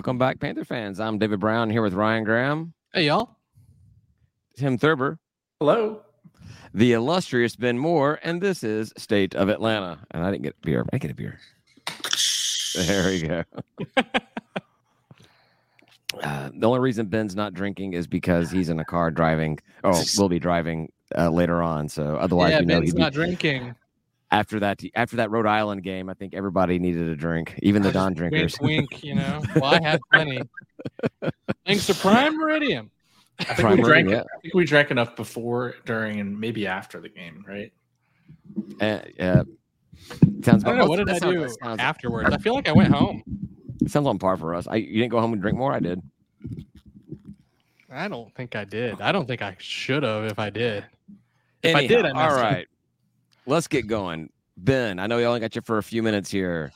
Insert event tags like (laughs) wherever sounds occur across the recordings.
Welcome back, Panther fans. I'm David Brown here with Ryan Graham. Hey, y'all. Tim Thurber. Hello. The illustrious Ben Moore, and this is State of Atlanta. And I didn't get a beer. I get a beer. There we go. (laughs) uh, the only reason Ben's not drinking is because he's in a car driving. Oh, (laughs) we'll be driving uh, later on. So otherwise, yeah, you know, Ben's he'd not be, drinking. After that after that Rhode Island game, I think everybody needed a drink, even the non-drinkers. Wink, wink. You know, well, I had plenty. Thanks to Prime Meridian. I think Prime we drank. Meridian, I think we drank enough before, during, and maybe after the game, right? Uh, yeah. Sounds. I don't know. What did that I do sounds- afterwards? I feel like I went home. Sounds on par for us. I you didn't go home and drink more. I did. I don't think I did. I don't think I should have if I did. If I did, I Anyhow, all messed up. right. Let's get going. Ben, I know we only got you for a few minutes here.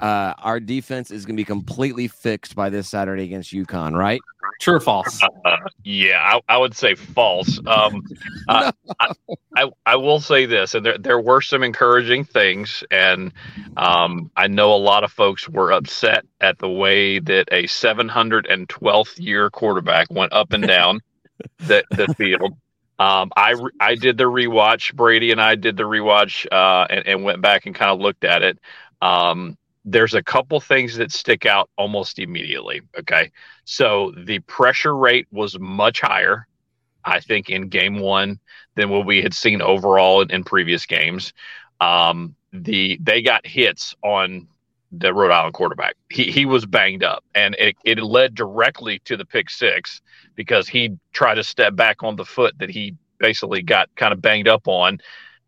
Uh, our defense is going to be completely fixed by this Saturday against UConn, right? True or false? Uh, (laughs) yeah, I, I would say false. Um, (laughs) uh, I, I I will say this, and there there were some encouraging things, and um, I know a lot of folks were upset at the way that a 712th year quarterback went up and down (laughs) the the field. Um, I I did the rewatch. Brady and I did the rewatch, uh, and, and went back and kind of looked at it. Um, there's a couple things that stick out almost immediately. Okay. So the pressure rate was much higher, I think, in game one than what we had seen overall in, in previous games. Um, the they got hits on the Rhode Island quarterback. He he was banged up, and it, it led directly to the pick six because he tried to step back on the foot that he basically got kind of banged up on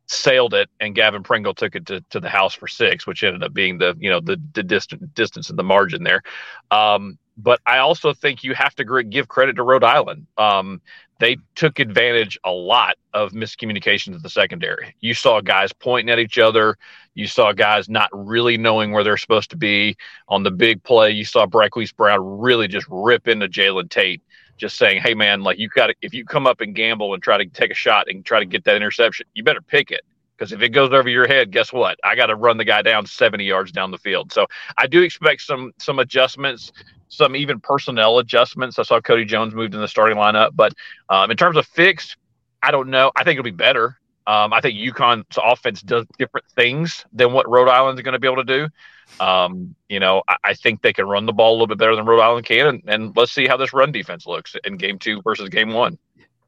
sailed it and Gavin Pringle took it to, to the house for six, which ended up being the you know the the distant distance and the margin there. Um, but I also think you have to give credit to Rhode Island. Um, they took advantage a lot of miscommunications at the secondary. You saw guys pointing at each other. You saw guys not really knowing where they're supposed to be on the big play. You saw Bryquise Brown really just rip into Jalen Tate, just saying, "Hey man, like you got to if you come up and gamble and try to take a shot and try to get that interception, you better pick it." Because if it goes over your head, guess what? I got to run the guy down 70 yards down the field. So I do expect some some adjustments, some even personnel adjustments. I saw Cody Jones moved in the starting lineup, but um, in terms of fixed, I don't know. I think it'll be better. Um, I think UConn's offense does different things than what Rhode Island's going to be able to do. Um, you know, I, I think they can run the ball a little bit better than Rhode Island can, and, and let's see how this run defense looks in game two versus game one.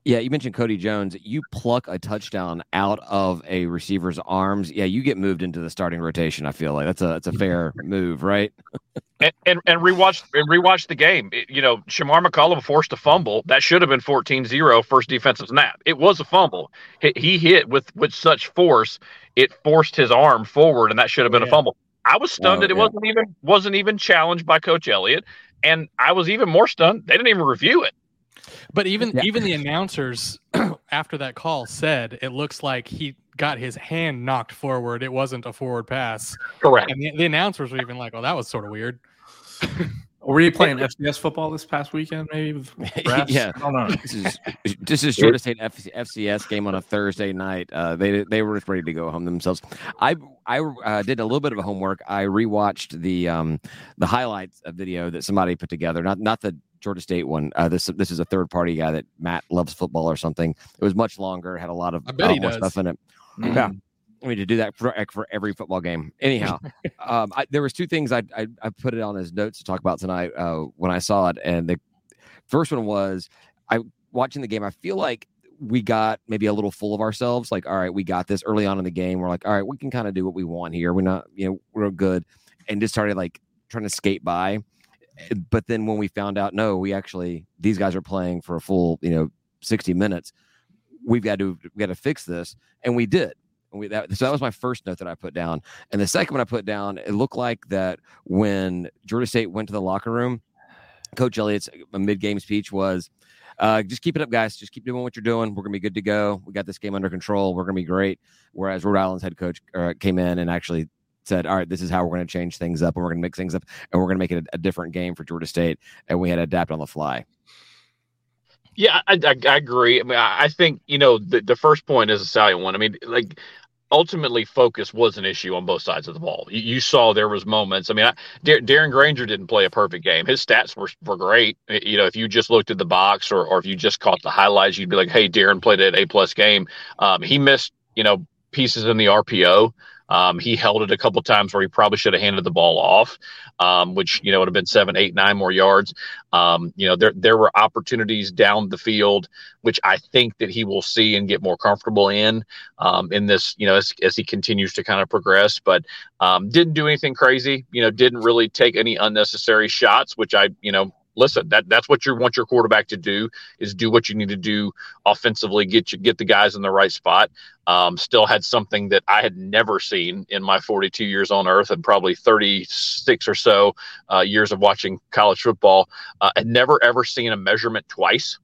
Yeah, you mentioned Cody Jones. You pluck a touchdown out of a receiver's arms. Yeah, you get moved into the starting rotation. I feel like that's a that's a fair (laughs) move, right? and, and and rewatch and rewatch the game. It- you know, Shamar McCollum forced a fumble that should have been 14-0 first defensive snap. It was a fumble. He, he hit with with such force, it forced his arm forward, and that should have been a fumble. I was stunned Oh, that it yeah. wasn't even wasn't even challenged by Coach Elliott, and I was even more stunned they didn't even review it. But even Yeah. even the announcers (clears throat) after that call said it looks like he got his hand knocked forward. It wasn't a forward pass. Correct. And the, the announcers were even like, "Oh, that was sort of weird." (laughs) Were you playing FCS football this past weekend? Maybe with? (laughs) Yeah. I don't know. This is this is Georgia State FCS game on a Thursday night. Uh, they they were just ready to go home themselves. I I uh, did a little bit of homework. I rewatched the um the highlights of video that somebody put together. Not not the Georgia State one. Uh, this this is a third party guy that Matt loves football or something. It was much longer. Had a lot of I bet uh, he more does. stuff in it. Mm. Yeah. I mean to do that for for every football game. Anyhow, (laughs) um, I, there was two things I, I I put it on as notes to talk about tonight uh, when I saw it, and the first one was I watching the game. I feel like we got maybe a little full of ourselves. Like, all right, we got this early on in the game. We're like, all right, we can kind of do what we want here. We're not, you know, we're good, and just started like trying to skate by. But then when we found out, no, we actually these guys are playing for a full, you know, sixty minutes. We've got to we got to fix this, and we did. And we, that, so that was my first note that I put down. And the second one I put down, it looked like that when Georgia State went to the locker room, Coach Elliott's mid game speech was, uh, just keep it up, guys. Just keep doing what you're doing. We're to be good to go. We got this game under control. We're to be great. Whereas Rhode Island's head coach uh, came in and actually said, all right, this is how we're going to change things up and we're going to mix things up and we're going to make it a, a different game for Georgia State. And we had to adapt on the fly. Yeah, I, I, I agree. I mean, I I think you know the, the first point is a salient one. I mean, like ultimately focus was an issue on both sides of the ball. You, you saw there was moments. I mean, I, Dar- Darren Grainger didn't play a perfect game. His stats were, were great. You know, if you just looked at the box or, or if you just caught the highlights, you'd be like, "Hey, Darren played an A plus game." Um, he missed, you know, pieces in the RPO. Um, he held it a couple times where he probably should have handed the ball off, um, which you know would have been seven, eight, nine more yards. Um, you know, there there were opportunities down the field, which I think that he will see and get more comfortable in um, in this. You know, as, as he continues to kind of progress, but um, didn't do anything crazy. You know, didn't really take any unnecessary shots, which I you know listen, that that's what you want your quarterback to do is do what you need to do offensively, get you get the guys in the right spot. Um, still had something that I had never seen in my 42 years on earth and probably 36 or so uh, years of watching college football. Uh, I'd never ever seen a measurement twice.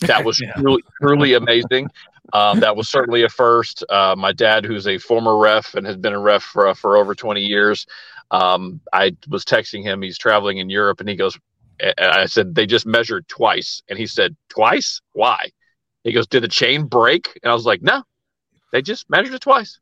That (laughs) was yeah. truly, truly amazing. Um, that was certainly a first. Uh, my dad, who's a former ref and has been a ref for, for over 20 years, um, I was texting him. He's traveling in Europe, and he goes, and I said, they just measured twice. And he said, twice? Why? He goes, did the chain break? And I was like, no, they just measured it twice.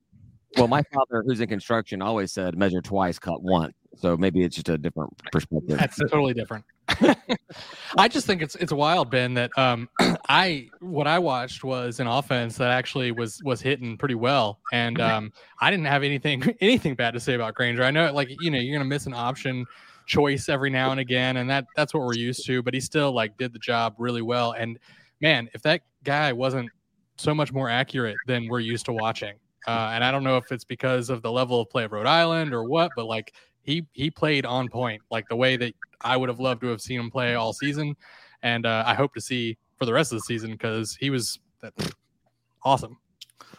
Well, my father, who's in construction, always said measure twice, cut once. So maybe it's just a different perspective. That's totally different. (laughs) I just think it's it's wild, Ben. That um, (clears throat) I what I watched was an offense that actually was was hitting pretty well, and um, I didn't have anything (laughs) anything bad to say about Grainger. I know, like you know, you're gonna miss an option choice every now and again, and that that's what we're used to. But he still like did the job really well. And man, if that guy wasn't so much more accurate than we're used to watching, uh, and I don't know if it's because of the level of play of Rhode Island or what, but like he he played on point, like the way that I would have loved to have seen him play all season, and uh, I hope to see for the rest of the season because he was that, awesome.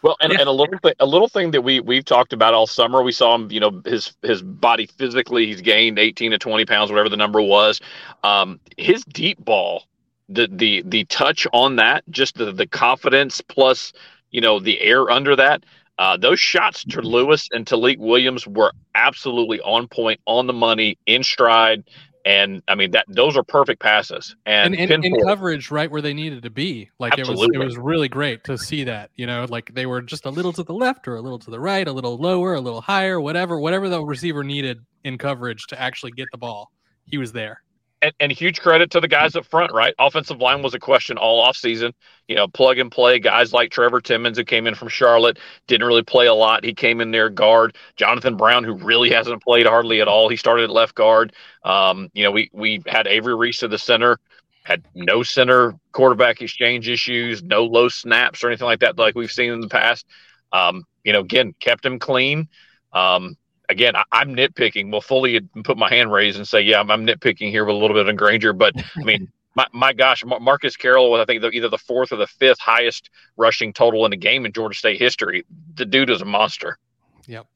Well, and, yeah. and a little thing, a little thing that we we've talked about all summer. We saw him, you know, his his body physically, he's gained eighteen to twenty pounds, whatever the number was. Um, his deep ball, the the the touch on that, just the the confidence plus, you know, the air under that. Uh, those shots to Lewis and Tailique Williams were absolutely on point, on the money, in stride. And I mean that those are perfect passes and, and, and, and coverage right where they needed to be. Like Absolutely. it was it was really great to see that. You know, like they were just a little to the left or a little to the right, a little lower, a little higher, whatever, whatever the receiver needed in coverage to actually get the ball. He was there and, and, huge credit to the guys up front, right? Offensive line was a question all off season. You know, plug and play guys like Trevor Timmons, who came in from Charlotte, didn't really play a lot. He came in there guard. Jonathan Brown, who really hasn't played hardly at all. He started at left guard. Um, you know, we we had Avery Reese to the center, had no center quarterback exchange issues, no low snaps or anything like that, like we've seen in the past. Um, you know, again, kept him clean. Um, again, I, am nitpicking. Will fully put my hand raised and say, yeah, I'm, I'm nitpicking here with a little bit of Grainger, but I mean, (laughs) my, my gosh, Marcus Carroll was I think the, either the fourth or the fifth highest rushing total in a game in Georgia State history. The dude is a monster. Yep.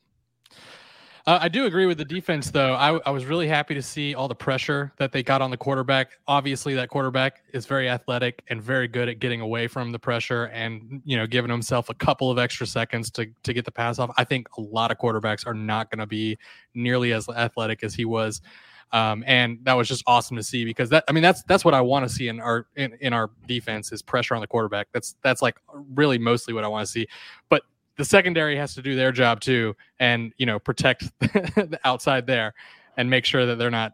Uh, I do agree with the defense, though. I, I, was really happy to see all the pressure that they got on the quarterback. Obviously, that quarterback is very athletic and very good at getting away from the pressure and you know giving himself a couple of extra seconds to to get the pass off. I think a lot of quarterbacks are not going to be nearly as athletic as he was. Um, and that was just awesome to see because that I mean that's that's what I want to see in our in, in our defense is pressure on the quarterback. That's that's like really mostly what I want to see. But the secondary has to do their job too, and you know protect (laughs) the outside there, and make sure that they're not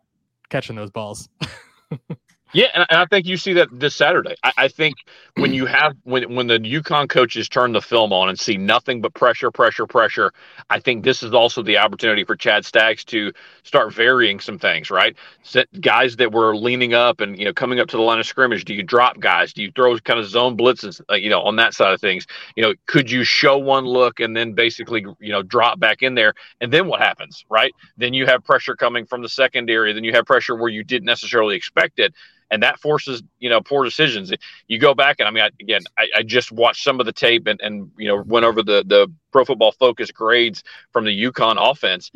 catching those balls. (laughs) Yeah, and I think you see that this Saturday. I, I, think when you have when when the UConn coaches turn the film on and see nothing but pressure, pressure, pressure, I think this is also the opportunity for Chad Staggs to start varying some things. Right, Set guys that were leaning up and you know coming up to the line of scrimmage. Do you drop guys? Do you throw kind of zone blitzes? Uh, you know, on that side of things. You know, could you show one look and then basically you know drop back in there? And then what happens? Right, then you have pressure coming from the secondary. Then you have pressure where you didn't necessarily expect it and that forces you know poor decisions. You go back and I mean, I, again, I, I, just watched some of the tape and and you know went over the the Pro Football Focus grades from the UConn offense.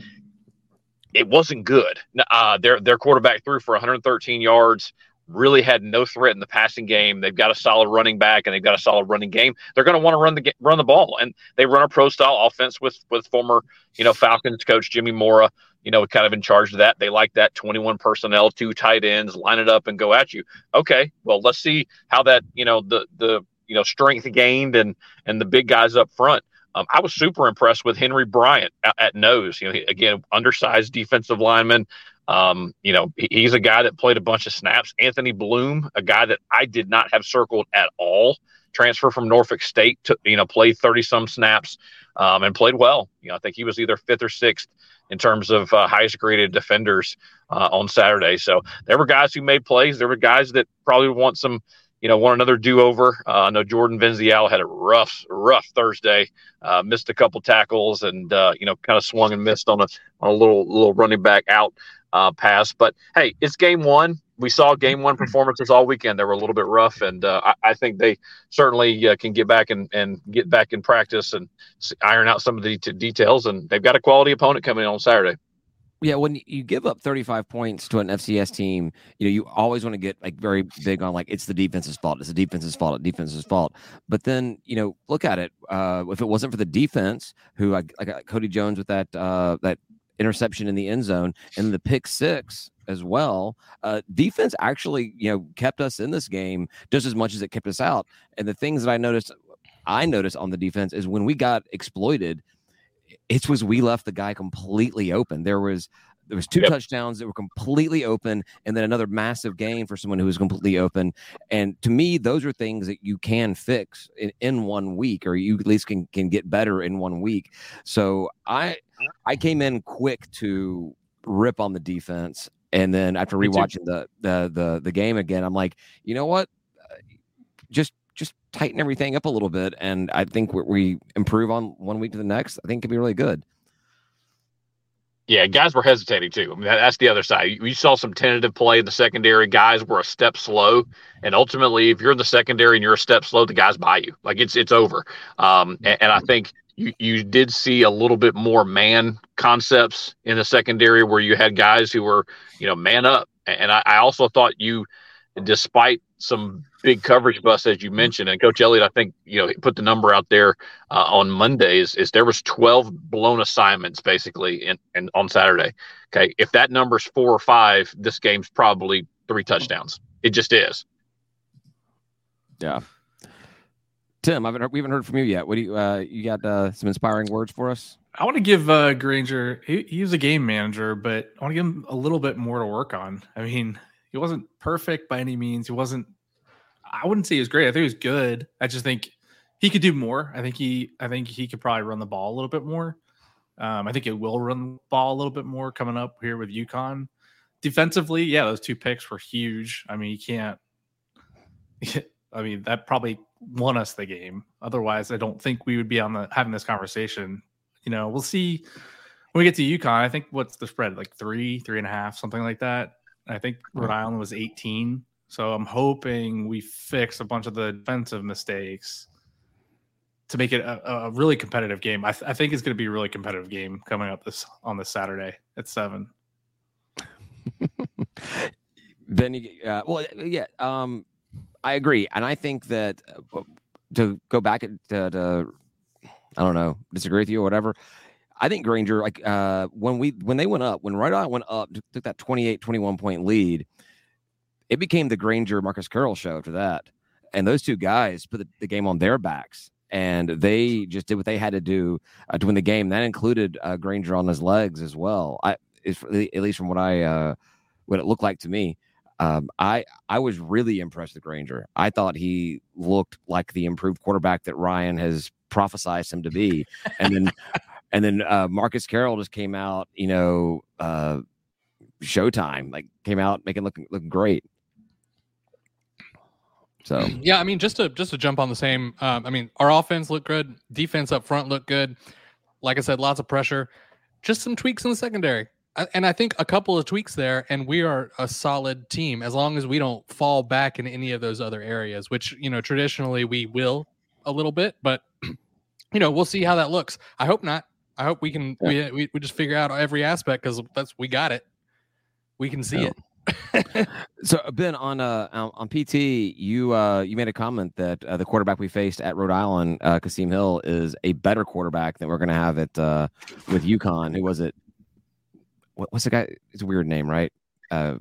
It wasn't good. Uh, their their quarterback threw for 113 yards. Really had no threat in the passing game. They've got a solid running back and they've got a solid running game. They're going to want to run the run the ball, and they run a pro style offense with with former you know Falcons coach Jimmy Mora you know, kind of in charge of that. They like that 21 personnel, two tight ends, line it up and go at you. Okay, well, let's see how that, you know, the the you know strength gained and and the big guys up front Um, I was super impressed with Henry Bryant at, at nose. You know, he, again, undersized defensive lineman. Um, you know, he's a guy that played a bunch of snaps. Anthony Bloom, a guy that I did not have circled at all, transfer from Norfolk State to you know played thirty some snaps um, and played well. You know, I think he was either fifth or sixth in terms of uh, highest graded defenders uh, on Saturday. So there were guys who made plays. There were guys that probably want some you know, want another do over. Uh, I know Jordan Venzial had a rough, rough Thursday, uh, missed a couple tackles and, uh, you know, kind of swung and missed on a, on a little, little running back out uh, pass. But hey, it's game one. We saw game one performances all weekend. They were a little bit rough, and uh, I, I, think they certainly uh, can get back and, and get back in practice and iron out some of the t- details. And they've got a quality opponent coming in on Saturday. Yeah, when you give up 35 points to an FCS team, you know, you always want to get like very big on like it's the defense's fault, it's the defense's fault, it's defense's fault. But then, you know, look at it. Uh, if it wasn't for the defense, who I, I got Cody Jones with that uh, that interception in the end zone and the pick six as well. Uh, defense actually, you know, kept us in this game just as much as it kept us out. And the things that I noticed, I noticed on the defense is when we got exploited it was we left the guy completely open. There was there was two yep. touchdowns that were completely open, and then another massive game for someone who was completely open. And to me, those are things that you can fix in, in one week, or you at least can can get better in one week. So I I came in quick to rip on the defense, and then after rewatching the the the the game again, I'm like, you know what, uh, just just tighten everything up a little bit, and I think we improve on one week to the next. I think it can be really good. Yeah, guys were hesitating too. I mean, that's the other side. You saw some tentative play in the secondary. Guys were a step slow, and ultimately, if you're in the secondary and you're a step slow, the guys buy you. Like it's it's over. Um, and, and I think you you did see a little bit more man concepts in the secondary where you had guys who were you know man up. And I, I also thought you, despite some big coverage bust as you mentioned, and Coach Elliott, I think you know he put the number out there uh, on Mondays is there was 12 blown assignments basically in, in on Saturday. Okay, if that number's four or five, this game's probably three touchdowns. It just is. Yeah. Tim, I haven't heard, we haven't heard from you yet. What do you uh, you got uh, some inspiring words for us? I want to give uh, Grainger. He, he's a game manager, but I want to give him a little bit more to work on. I mean, he wasn't perfect by any means. He wasn't. I wouldn't say he was great. I think he was good. I just think he could do more. I think he. I think he could probably run the ball a little bit more. Um, I think it will run the ball a little bit more coming up here with UConn. Defensively, yeah, those two picks were huge. I mean, you can't. (laughs) I mean, that probably won us the game. Otherwise, I don't think we would be on the having this conversation. You know, we'll see when we get to UConn. I think what's the spread like three, three and a half, something like that. I think Rhode Island was 18. So I'm hoping we fix a bunch of the defensive mistakes to make it a, a really competitive game. I, th- I think it's going to be a really competitive game coming up this on this Saturday at seven. (laughs) then you, uh, well, yeah, um, I agree, and I think that uh, to go back to, to I don't know, disagree with you or whatever. I think Grainger, like uh, when we when they went up, when Rhode Island went up, took that 28, 21 point lead, it became the Grainger Marcus Carroll show after that. And those two guys put the, the game on their backs and they just did what they had to do uh, to win the game. That included uh, Grainger on his legs as well. I, at least from what I uh, what it looked like to me. Um, I I was really impressed with Grainger. I thought he looked like the improved quarterback that Ryan has prophesied him to be. And then (laughs) and then uh, Marcus Carroll just came out, you know, uh, Showtime, like came out making look look great. So (clears throat) yeah, I mean, just to just to jump on the same, um, I mean, our offense looked good, defense up front looked good. Like I said, lots of pressure, just some tweaks in the secondary, and I think a couple of tweaks there, and we are a solid team as long as we don't fall back in any of those other areas, which you know traditionally we will a little bit, but (clears throat) you know we'll see how that looks. I hope not. I hope we can yeah. we, we just figure out every aspect because that's we got it. We can see yeah. it. (laughs) so Ben on uh on PT, you uh you made a comment that uh, the quarterback we faced at Rhode Island, uh, Kasim Hill, is a better quarterback than we're going to have it uh, with UConn. Who was it? What, what's the guy? It's a weird name, right? Uh,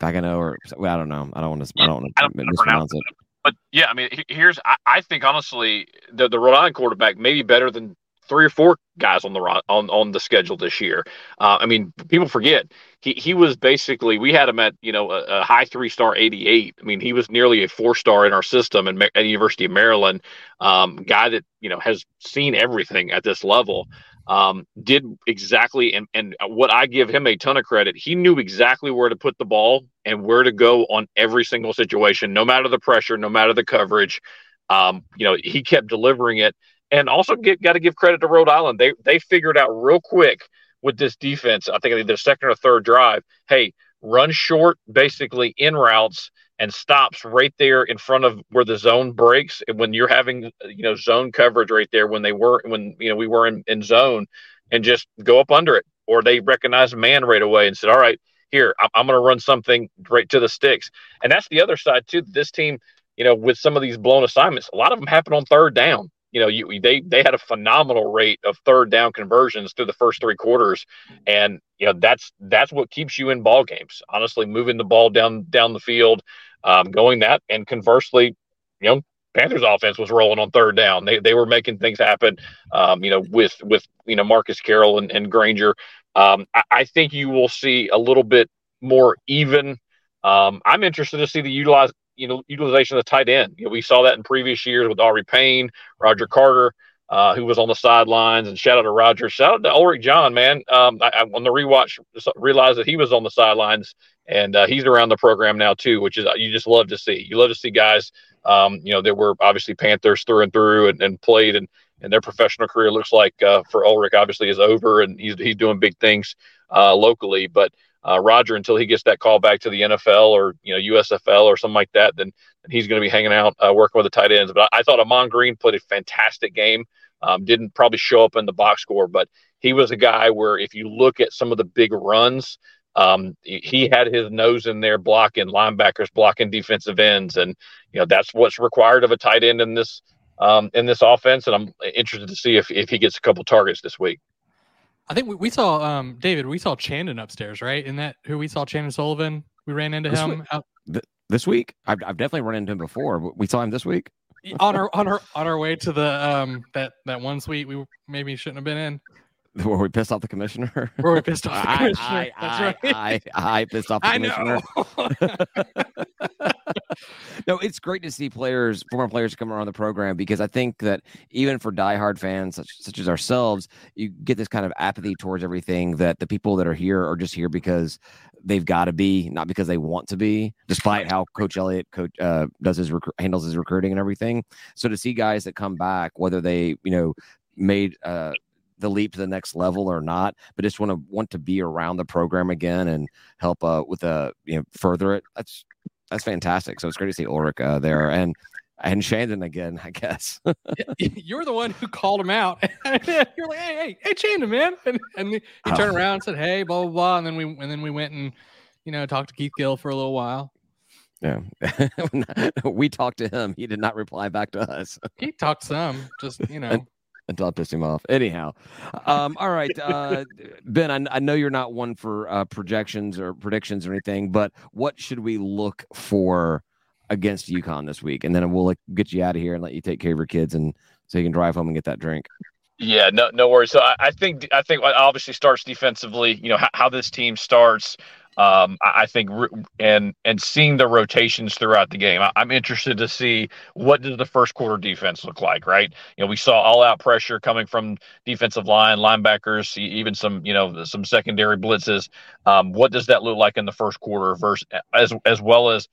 Pagano or well, I don't know. I don't want to. I don't want to mispronounce it. but yeah, I mean, here's I, I think honestly the the Rhode Island quarterback may be better than three or four guys on the on on the schedule this year. Uh, I mean, people forget he he was basically we had him at you know a, a high three star 88. I mean, he was nearly a four star in our system and at University of Maryland. Um, guy that you know has seen everything at this level. Um, did exactly and and what I give him a ton of credit. He knew exactly where to put the ball and where to go on every single situation, no matter the pressure, no matter the coverage. Um, you know, he kept delivering it and also got to give credit to Rhode Island. They they figured out real quick with this defense. I think the second or third drive. Hey, run short, basically in routes and stops right there in front of where the zone breaks. And when you're having you know zone coverage right there, when they were when you know we were in, in zone, and just go up under it, or they recognize man right away and said, all right. Here, I'm, I'm going to run something right to the sticks, and that's the other side too. This team, you know, with some of these blown assignments, a lot of them happen on third down you know, you they they had a phenomenal rate of third down conversions through the first three quarters, and you know that's that's what keeps you in ball games. Honestly, moving the ball down down the field, um, going that, and conversely, you know, Panthers offense was rolling on third down. They they were making things happen. Um, you know, with with you know Marcus Carroll and, and Grainger. Um, I, I, think you will see a little bit more even. Um, I'm interested to see the utilize you know utilization of the tight end. You know, we saw that in previous years with Aubrey Payne, Roger Carter, uh, who was on the sidelines. And shout out to Roger. Shout out to Ulrick John, man. Um, I, I, on the rewatch realized that he was on the sidelines, and uh, he's around the program now too, which is you just love to see. You love to see guys, um, you know, that were obviously Panthers through and through and, and played and. And their professional career looks like uh, for Ulrick obviously is over, and he's he's doing big things uh, locally. But uh, Roger until he gets that call back to the NFL or you know USFL or something like that. Then, then he's going to be hanging out uh, working with the tight ends. But I, I, thought Ahman Green played a fantastic game. Um, didn't probably show up in the box score, but he was a guy where if you look at some of the big runs, um, he had his nose in there blocking linebackers, blocking defensive ends, and you know that's what's required of a tight end in this um, in this offense. And I'm interested to see if if he gets a couple targets this week. I think we, we saw um, David. We saw Chandon upstairs, right? In that who we saw Chandon Sullivan. We ran into this him week, out- this week. I've, I've definitely run into him before, but we saw him this week on our on our on our way to the um that that one suite we maybe shouldn't have been in. (laughs) Where we pissed off the commissioner? Where we pissed off the (laughs) commissioner? I, I, That's right. I, I, I pissed off the (laughs) commissioner. No, it's great to see players, former players, come around the program because I think that even for diehard fans such, such as ourselves, you get this kind of apathy towards everything that the people that are here are just here because they've got to be, not because they want to be. Despite how Coach Elliott coach uh, does his rec- handles his recruiting and everything, so to see guys that come back, whether they you know made uh, the leap to the next level or not, but just want to want to be around the program again and help uh, with uh you know further it. That's that's fantastic. So it's great to see Ulrick uh, there and and Chandon again, I guess. (laughs) You're the one who called him out. (laughs) You're like, hey, hey, hey, Chandon, man, and, and he, he turned oh. around and said, hey, blah blah blah, and then we and then we went and you know talked to Keith Gill for a little while. Yeah, (laughs) we talked to him. He did not reply back to us. he talked some, just you know until I pissed him off. Anyhow, um, all right, uh, Ben. I, I, know you're not one for uh, projections or predictions or anything, but what should we look for against UConn this week? And then we'll like, get you out of here and let you take care of your kids, and so you can drive home and get that drink. Yeah, no, no worries. So I, I think I think obviously starts defensively. You know how, how this team starts. Um, I think and and seeing the rotations throughout the game, I'm interested to see what does the first quarter defense look like. Right, you know, we saw all out pressure coming from defensive line, linebackers, even some you know some secondary blitzes. Um, what does that look like in the first quarter versus as as well as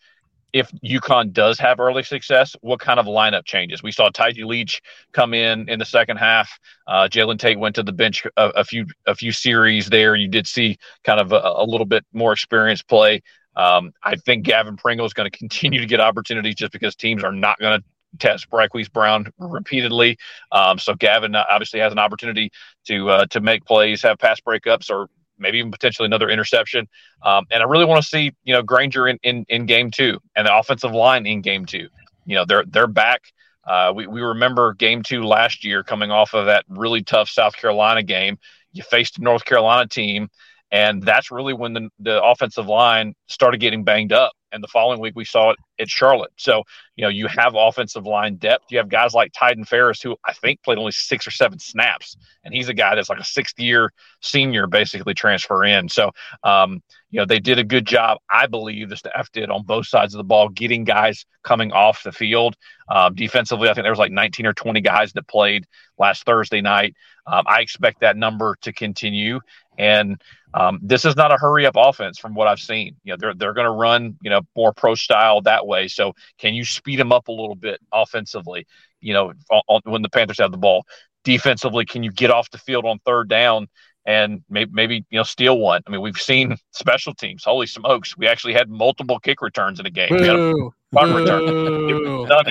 if UConn does have early success, what kind of lineup changes? We saw Taiji Leach come in in the second half. Uh, Jalen Tate went to the bench a, a, few a few series there. You did see kind of a, a little bit more experience play. Um, I think Gavin Pringle is going to continue to get opportunities just because teams are not going to test Bryquise Brown repeatedly. Um, so Gavin obviously has an opportunity to uh, to make plays, have pass breakups, or maybe even potentially another interception. Um, and I really want to see, you know, Grainger in, in, in game two and the offensive line in game two. You know, they're they're back. Uh, we, we remember game two last year coming off of that really tough South Carolina game. You faced a North Carolina team, and that's really when the, the offensive line started getting banged up. And the following week, we saw it at Charlotte. So, you know, you have offensive line depth. You have guys like Tyden Ferris, who I think played only six or seven snaps, and he's a guy that's like a sixth year senior, basically transfer in. So, um, you know, they did a good job, I believe, the staff did on both sides of the ball, getting guys coming off the field. Um, defensively, I think there was like 19 or 20 guys that played last Thursday night. Um, I expect that number to continue. And um, this is not a hurry up offense from what I've seen. You know, they're they're going to run you know more pro style that way. So can you speed them up a little bit offensively? You know, on, when the Panthers have the ball, defensively, can you get off the field on third down and maybe maybe you know steal one? I mean, we've seen (laughs) special teams. Holy smokes, we actually had multiple kick returns in a game. Boo, we had a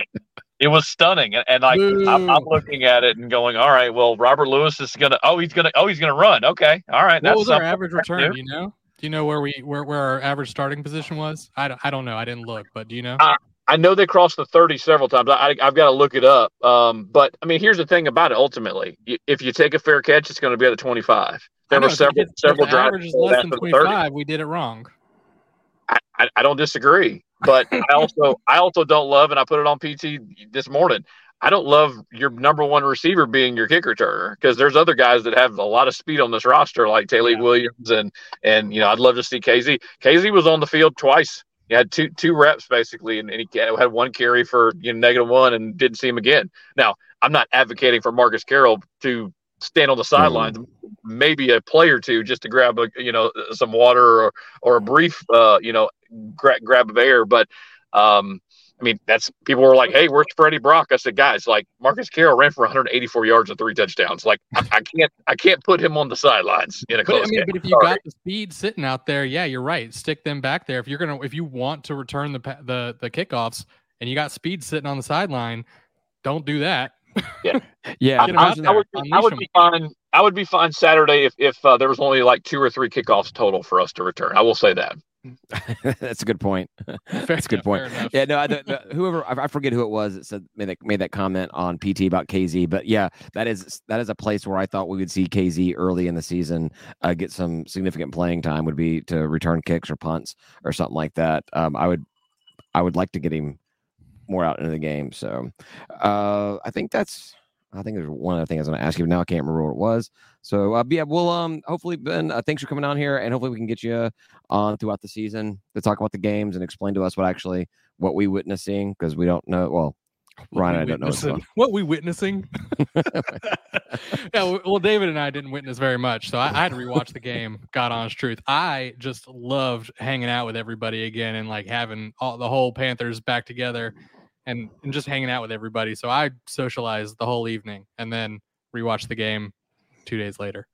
return. It was stunning it was stunning. And, and like I'm, I'm, looking at it and going, all right, well, Robert Lewis is gonna oh he's gonna oh he's gonna run. Okay, all right. What was our average return? Do you know? Do you know where we where, where our average starting position was? I don't, I don't know. I didn't look, but do you know? I, I know they crossed the 30 several times. I, I've got to look it up. Um, but I mean, here's the thing about it. Ultimately, if you take a fair catch, it's going to be at the 25. There know, were several if, several if drives. Average is less than 25. We did it wrong. I, I, I don't disagree, but (laughs) I also I also don't love, and I put it on PT this morning. I don't love your number one receiver being your kick returner because there's other guys that have a lot of speed on this roster, like Taylor yeah. Williams and and you know I'd love to see Kazee. Kazee was on the field twice. He had two two reps basically, and, and he had one carry for you know negative one, and didn't see him again. Now I'm not advocating for Marcus Carroll to stand on the sidelines, mm-hmm. maybe a play or two just to grab a you know some water or or a brief uh, you know gra- grab of air, but um, I mean, that's people were like, "Hey, where's Freddie Brock?" I said, "Guys, like Marcus Carroll ran for 184 yards and three touchdowns. Like, I, I can't, I can't put him on the sidelines in a close but, I mean, game. But if you Sorry. got the speed sitting out there, yeah, you're right. Stick them back there. If you're gonna, if you want to return the the the kickoffs and you got speed sitting on the sideline, don't do that. Yeah, (laughs) yeah. I, I, I, would, I would be fine. I would be fine Saturday if if uh, there was only like two or three kickoffs total for us to return. I will say that. (laughs) That's a good point. (laughs) That's a good point. Yeah, no, I, the, (laughs) whoever I forget who it was that said made that, made that comment on PT about KZ, but yeah, that is that is a place where I thought we would see KZ early in the season uh, get some significant playing time. Would be to return kicks or punts or something like that. Um, I would I would like to get him more out into the game. So uh, I think that's I think there's one other thing I was going to ask you, but now I can't remember what it was. So uh, yeah, we'll um hopefully Ben, uh, thanks for coming on here, and hopefully we can get you on throughout the season to talk about the games and explain to us what actually what we witnessing because we don't know. Well, Ryan, I don't know (laughs) what we witnessing. (laughs) yeah, well, David and I didn't witness very much, so I, I had to rewatch the game. God honest truth, I just loved hanging out with everybody again and like having all the whole Panthers back together and, and just hanging out with everybody. So I socialized the whole evening and then rewatched the game two days later.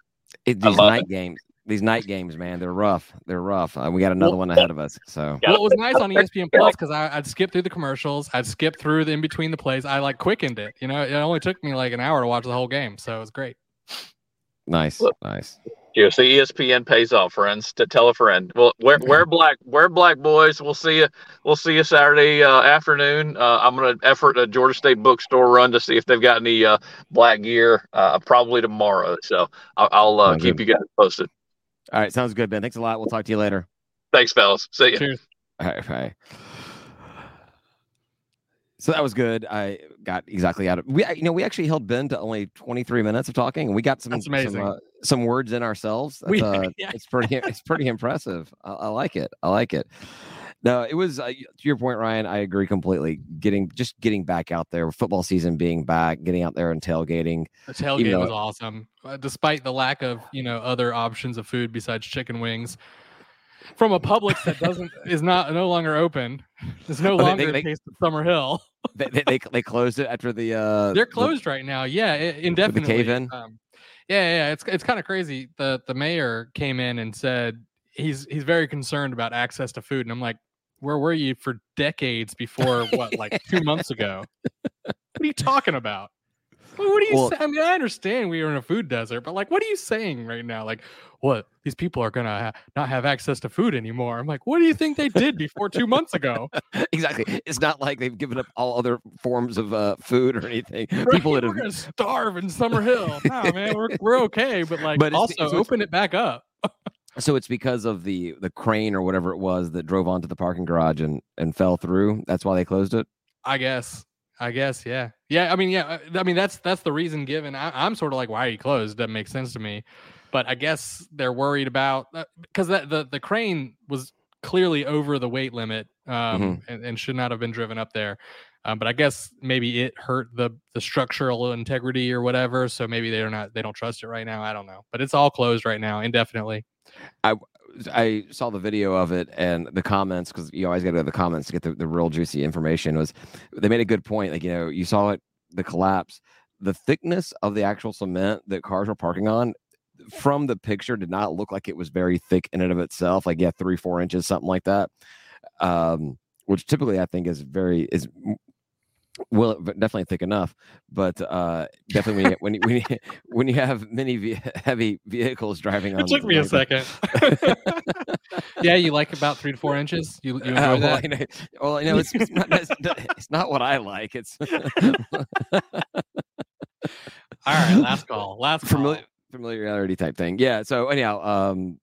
It, these night it. games, these night games, man, they're rough. They're rough. Uh, we got another well, one ahead of us. So well, it was nice on (laughs) ESPN Plus because I'd skip through the commercials, I'd skip through the in between the plays. I like quickened it. You know, it only took me like an hour to watch the whole game, so it was great. Nice, nice. You see, ESPN pays off, friends. To tell a friend. Well, wear wear black, wear black, boys. We'll see you. We'll see you Saturday uh, afternoon. Uh, I'm gonna effort a Georgia State bookstore run to see if they've got any uh, black gear. Uh, probably tomorrow. So I'll, I'll uh, keep good. you guys posted. All right, sounds good, Ben. Thanks a lot. We'll talk to you later. Thanks, fellas. See you. Cheers. All right, bye. So that was good. I got exactly out of we. You know, we actually held Ben to only 23 minutes of talking, and we got some That's amazing. some, uh, some words in ourselves. We, (laughs) uh, yeah. It's pretty. It's pretty impressive. I, I, like it. I like it. No, it was uh, to your point, Ryan. I agree completely. Getting just getting back out there, football season being back, getting out there and tailgating. The tailgate was awesome, uh, despite the lack of you know other options of food besides chicken wings from a Publix that doesn't (laughs) is not no longer open. There's no oh, longer they, they, a taste of Summerhill. they, they, they closed it after the. uh They're closed the, right now. Yeah, indefinitely. The cave in. Um, yeah, yeah, it's it's kind of crazy. The the mayor came in and said he's he's very concerned about access to food, and I'm like, where were you for decades before (laughs) what, like two months ago? What are you talking about? what are you well, saying? I mean, I understand we are in a food desert, but like, what are you saying right now? Like, what these people are gonna ha- not have access to food anymore? I'm like, what do you think they did before two months ago? (laughs) exactly. It's not like they've given up all other forms of uh, food or anything. (laughs) Right? People that are gonna starve in Summerhill. nah, man, we're we're okay, but like, but also open it back up. (laughs) So it's because of the the crane or whatever it was that drove onto the parking garage and and fell through. That's why they closed it. I guess. I guess. Yeah. Yeah. I mean, yeah. uh, I mean, that's that's the reason given. I, I'm sort of like, why are you closed? Doesn't make sense to me. But I guess they're worried about because that the the crane was clearly over the weight limit um, and, and should not have been driven up there. Um, but I guess maybe it hurt the the structural integrity or whatever. So maybe they're not they don't trust it right now. I don't know. But it's all closed right now indefinitely. I saw the video of it and the comments because you always got to go to the comments to get the, the real juicy information. Was they made a good point? Like you know, you saw it the collapse, the thickness of the actual cement that cars were parking on from the picture did not look like it was very thick in and of itself. Like yeah, three four inches, something like that. Um, which typically I think is very is well definitely thick enough but uh definitely when you, when you, when (laughs) you, when you have many ve- (laughs) heavy vehicles driving on it took me a second (laughs) yeah you like about three to four inches you, you uh, well, that I know, well I know it's, it's not it's, it's not what I like it's all right last call last call. familiar, familiarity type thing yeah so anyhow um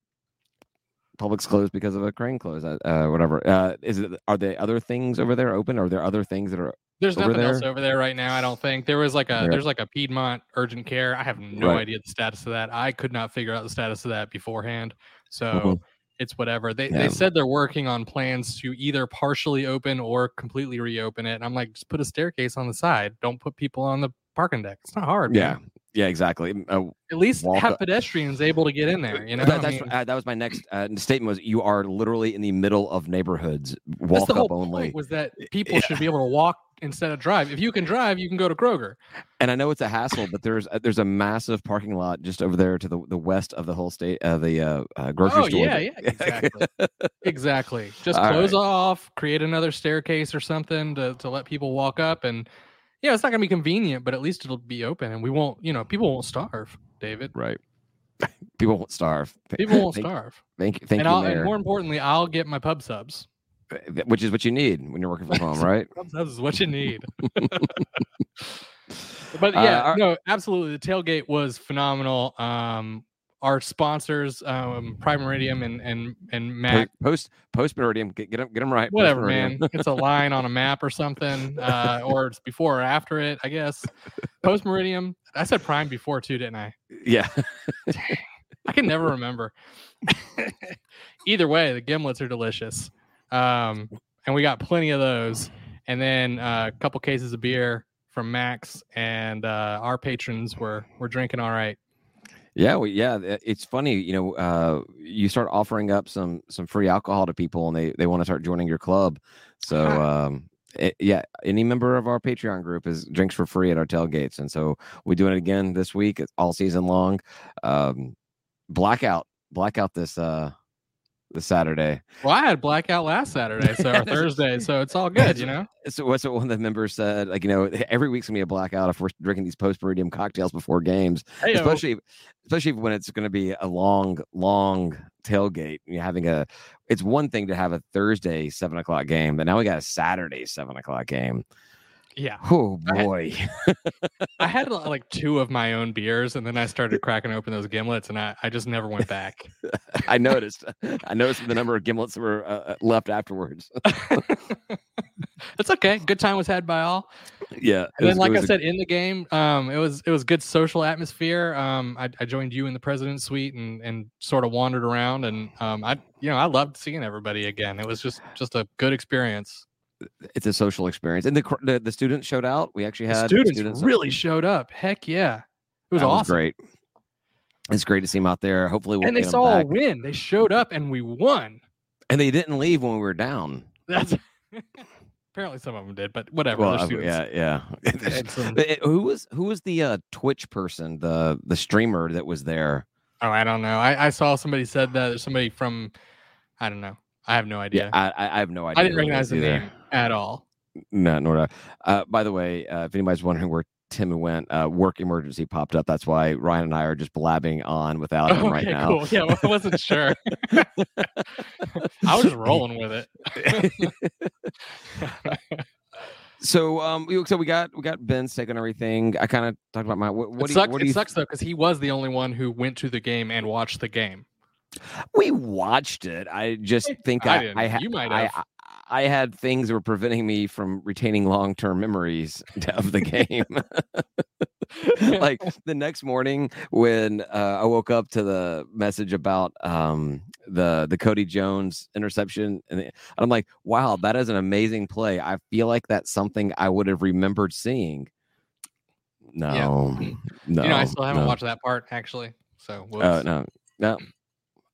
Publix closed because of a crane close, uh, uh, whatever. Uh, is it? Are there other things over there open? Are there other things that are There's nothing else over there right now. I don't think there was like a there's like a Piedmont urgent care. I have no Right. idea the status of that. I could not figure out the status of that beforehand. So Mhm. it's whatever. They Yeah. they said they're working on plans to either partially open or completely reopen it. And I'm like, just put a staircase on the side. Don't put people on the parking deck. It's not hard. Yeah, man. Yeah, exactly. Uh, At least Walk have pedestrians able to get in there. You know, that, I that's mean, uh, that was my next uh, statement. Was you are literally in the middle of neighborhoods, walk up only. was that people should be able to walk instead of drive. If you can drive, you can go to Kroger. And I know it's a hassle, but there's uh, there's a massive parking lot just over there to the, the west of the whole state of the uh, uh, grocery oh store. yeah, yeah, exactly, (laughs) exactly. Just All close off, create another staircase or something to to let people walk up, and yeah, it's not gonna be convenient, but at least it'll be open, and we won't, you know, people won't starve. David, right. (laughs) People won't starve. people won't (laughs) thank, starve, Thank, thank and, you, I'll, and more importantly, I'll get my pub subs. which is what you need when you're working from home, (laughs) right? Pub subs is what you need. but Uh, yeah, our- no, absolutely. The tailgate was phenomenal. Um, our sponsors, um, Prime Meridium and and and Mac Post post Meridium, get get them get them right. Whatever, man. It's a line on a map or something, uh, or it's before or after it, I guess. (laughs) Post Meridium. I said Prime before too, didn't I? yeah, I can never remember. (laughs) Either way, the gimlets are delicious, um, and we got plenty of those. And then uh, a couple cases of beer from Max, and uh, our patrons were were drinking all right. Yeah, well, yeah. It's funny, you know. Uh, you start offering up some some free alcohol to people, and they they want to start joining your club. So Ah. um, it, yeah, any member of our Patreon group is drinks for free at our tailgates, and so we're doing it again this week. All season long. Um, blackout, blackout this uh this Saturday. Well, I had blackout last Saturday, so or (laughs) Thursday, so it's all good, you know. (laughs) So what's what one of the members said? Like you know, every week's gonna be a blackout if we're drinking these post meridium cocktails before games, Hey, especially especially when it's to be a long, long tailgate. You're having a. It's one thing to have a Thursday seven o'clock game, but now we got a Saturday seven o'clock game. Yeah. Oh I had- boy, I had uh, (laughs) like two of my own beers, and then I started cracking open those gimlets, and I, I just never went back. (laughs) I noticed. I noticed the number of gimlets that were uh, left afterwards. (laughs) It's okay. Good time was had by all. yeah, And then, was- like I a- said, in the game, um, it was it was good social atmosphere. Um, I, I joined you in the president's suite and and sort of wandered around, and um, I you know I loved seeing everybody again. It was just just a good experience. It's a social experience, and the the, the students showed out. We actually The had students, really (laughs) showed up. Heck yeah, it was That was awesome. great. It's great to see them out there. Hopefully, we'll and they saw a back. win. They showed up, and we won. and they didn't leave when we were down. That's (laughs) apparently some of them did, but whatever. Well, uh, yeah, yeah. Some- it- (laughs) who was who was the uh, Twitch person, the the streamer that was there? Oh, I don't know. I, I saw somebody said that there's somebody from I don't know. I have no idea. I, I I have no idea. I didn't recognize the either. name at all. No, nor did I. Uh, by the way, uh, if anybody's wondering where Tim went, uh, work emergency popped up. That's why Ryan and I are just blabbing on without him (laughs) okay, right now. cool. Yeah, well, I wasn't sure. (laughs) I was just rolling with it. (laughs) So um, we, so we got we got Ben's take on everything. I kind of talked about my what, what it do you, sucks, what do it you sucks though because he was the only one who went to the game and watched the game. We watched it. I just think I I. I, You might have. I, I had things that were preventing me from retaining long term memories (laughs) of the game. (laughs) like (laughs) the next morning when uh, I woke up to the message about um, the the Cody Jones interception, and the- I'm like, wow, that is an amazing play. I feel like that's something I would have remembered seeing. No, no, you know, I still haven't no. watched that part actually. So Oh whoops. no, no,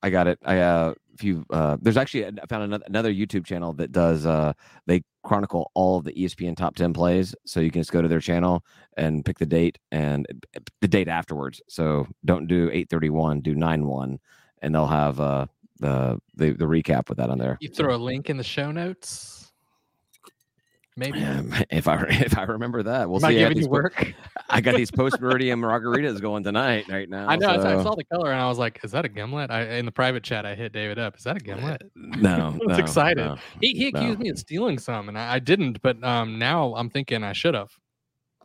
I got it. I uh, if you uh, there's actually I found another another YouTube channel that does uh, they chronicle all of the ESPN top ten plays, so you can just go to their channel and pick the date and the date afterwards. So don't do eight thirty one, do nine one, and they'll have uh the the the recap with that on there. You throw a link in the show notes. Maybe. Um, (laughs) if I if I remember that, we'll Am see. I got giving these you po- work? (laughs) I got these (laughs) post meridian margaritas going tonight right now. I know. I saw- I saw the color and I was like, "Is that a gimlet?" I in the private chat, I hit David up. Is that a gimlet? No, I was no, excited. no. He, he accused No. me of stealing some, and I, I didn't. But um, now I'm thinking I should have.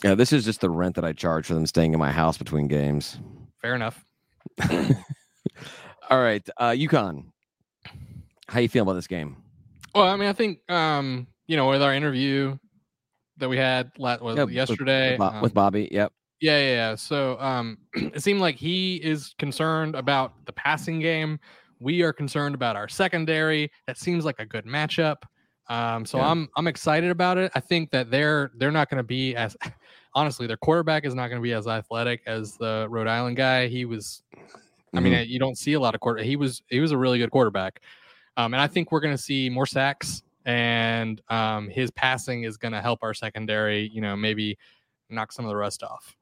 Yeah, this is just the rent that I charge for them staying in my house between games. Fair enough. All right, uh, UConn. How you feeling about this game? Well, I mean, I think um, you know, with our interview that we had la- was Yeah, yesterday with, um, with Bobby? Yep. Yeah, yeah, yeah. So um (clears throat) it seemed like he is concerned about the passing game. We are concerned about our secondary. That seems like a good matchup. Um, so Yeah. I'm I'm excited about it. I think that they're they're not going to be as (laughs) honestly their quarterback is not going to be as athletic as the Rhode Island guy. He was. I mean, you don't see a lot of quarter. He was he was a really good quarterback, um, and I think we're going to see more sacks. And um, his passing is going to help our secondary. You know, maybe knock some of the rust off.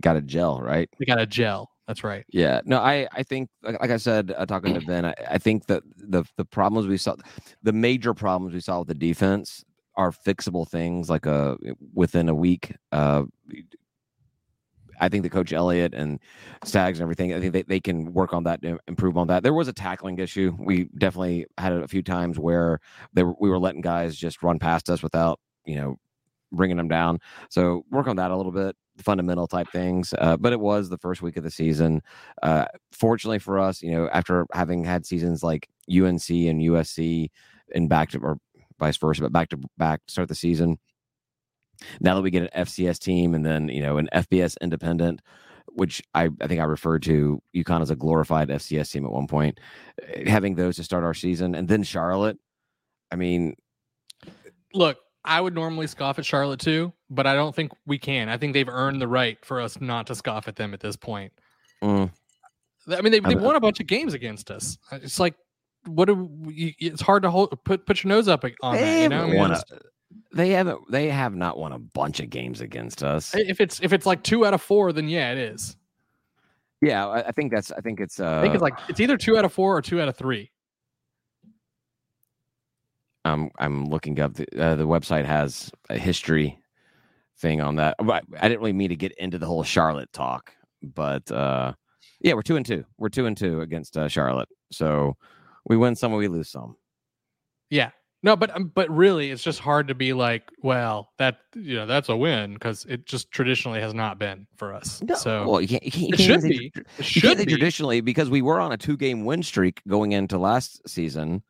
Got a gel, right? We got a gel. That's right. Yeah. No, I I think like, like I said, uh, talking to Ben, I, I think that the the problems we saw, the major problems we saw with the defense are fixable things like a within a week. Uh, I think the coach Elliott and Stags and everything, I think they, they can work on that, improve on that. There was a tackling issue. We definitely had it a few times where they were, we were letting guys just run past us without, you know, bringing them down. So work on that a little bit, fundamental type things. Uh, but it was the first week of the season. Uh, fortunately for us, you know, after having had seasons like UNC and USC and back to or vice versa, but back to back start the season. Now that we get an FCS team and then you know an FBS independent, which I, I think I referred to UConn as a glorified FCS team at one point, eh, having those to start our season and then Charlotte. I mean, Look, I would normally scoff at Charlotte too, but I don't think we can. I think they've earned the right for us not to scoff at them at this point. mm, I mean, they've, they've won a bunch of games against us. Uh, It's like, what do we, it's hard to hold put put your nose up on that. You know, I mean, won it's- a- they haven't they have not won a bunch of games against us. if it's if it's like two out of four, then yeah, it is. Yeah, I, I think that's I think it's uh I think it's like it's either two out of four or two out of three. I'm I'm looking up the uh, the website has a history thing on that. I didn't really mean to get into the whole Charlotte talk, but uh, yeah, we're two and two. We're two and two against uh, Charlotte. So we win some, we lose some. Yeah. No, but um, but really, it's just hard to be like, well, that you know, that's a win because it just traditionally has not been for us. So well, you can't, you can't, it should be. it should be. traditionally because we were on a two game win streak going into last season,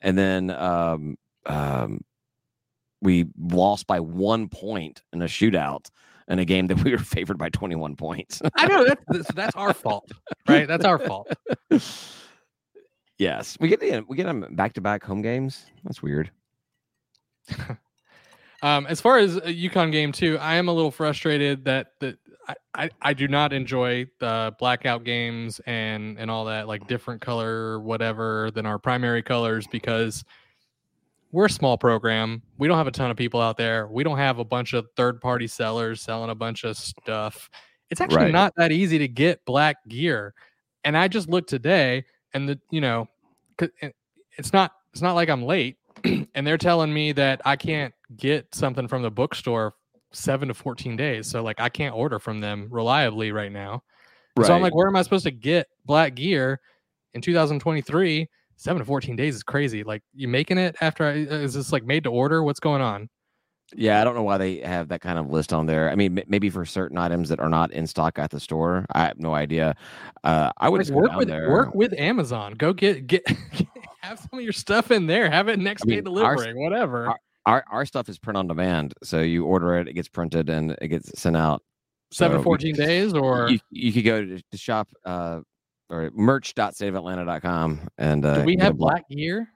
and then um, um, we lost by one point in a shootout in a game that we were (laughs) favored by 21 points. I know that's- that's our fault, right? That's our fault. (laughs) yes, we get the, we get them back to back home games. That's weird. (laughs) Um, as far as a UConn game too, I am a little frustrated that that I, I, I do not enjoy the blackout games and and all that like different color whatever than our primary colors because we're a small program. We don't have a ton of people out there. We don't have a bunch of third party sellers selling a bunch of stuff. It's actually Right. not that easy to get black gear. And I just looked today and the you know eh, it's not it's not like I'm late (clears throat) and they're telling me that I can't get something from the bookstore seven to 14 days. So like I can't order from them reliably right now. So I'm like, where am I supposed to get black gear in 2023? Seven to 14 days is crazy. Like you making it after I, uh, is this like made to order? What's going on? Yeah, I don't know why they have that kind of list on there. I mean, m- maybe for certain items that are not in stock at the store. I have no idea. Uh, I would Like, work with there. work with Amazon. Go get get (laughs) (laughs) have some of your stuff in there. Have it next I day delivery, delivering. Whatever. our- Our our stuff is print on demand, so you order it, it gets printed, and it gets sent out. Seven so fourteen days or You, you could go to, to shop uh, or merch.stateofatlanta.com and uh, do we have black- black gear?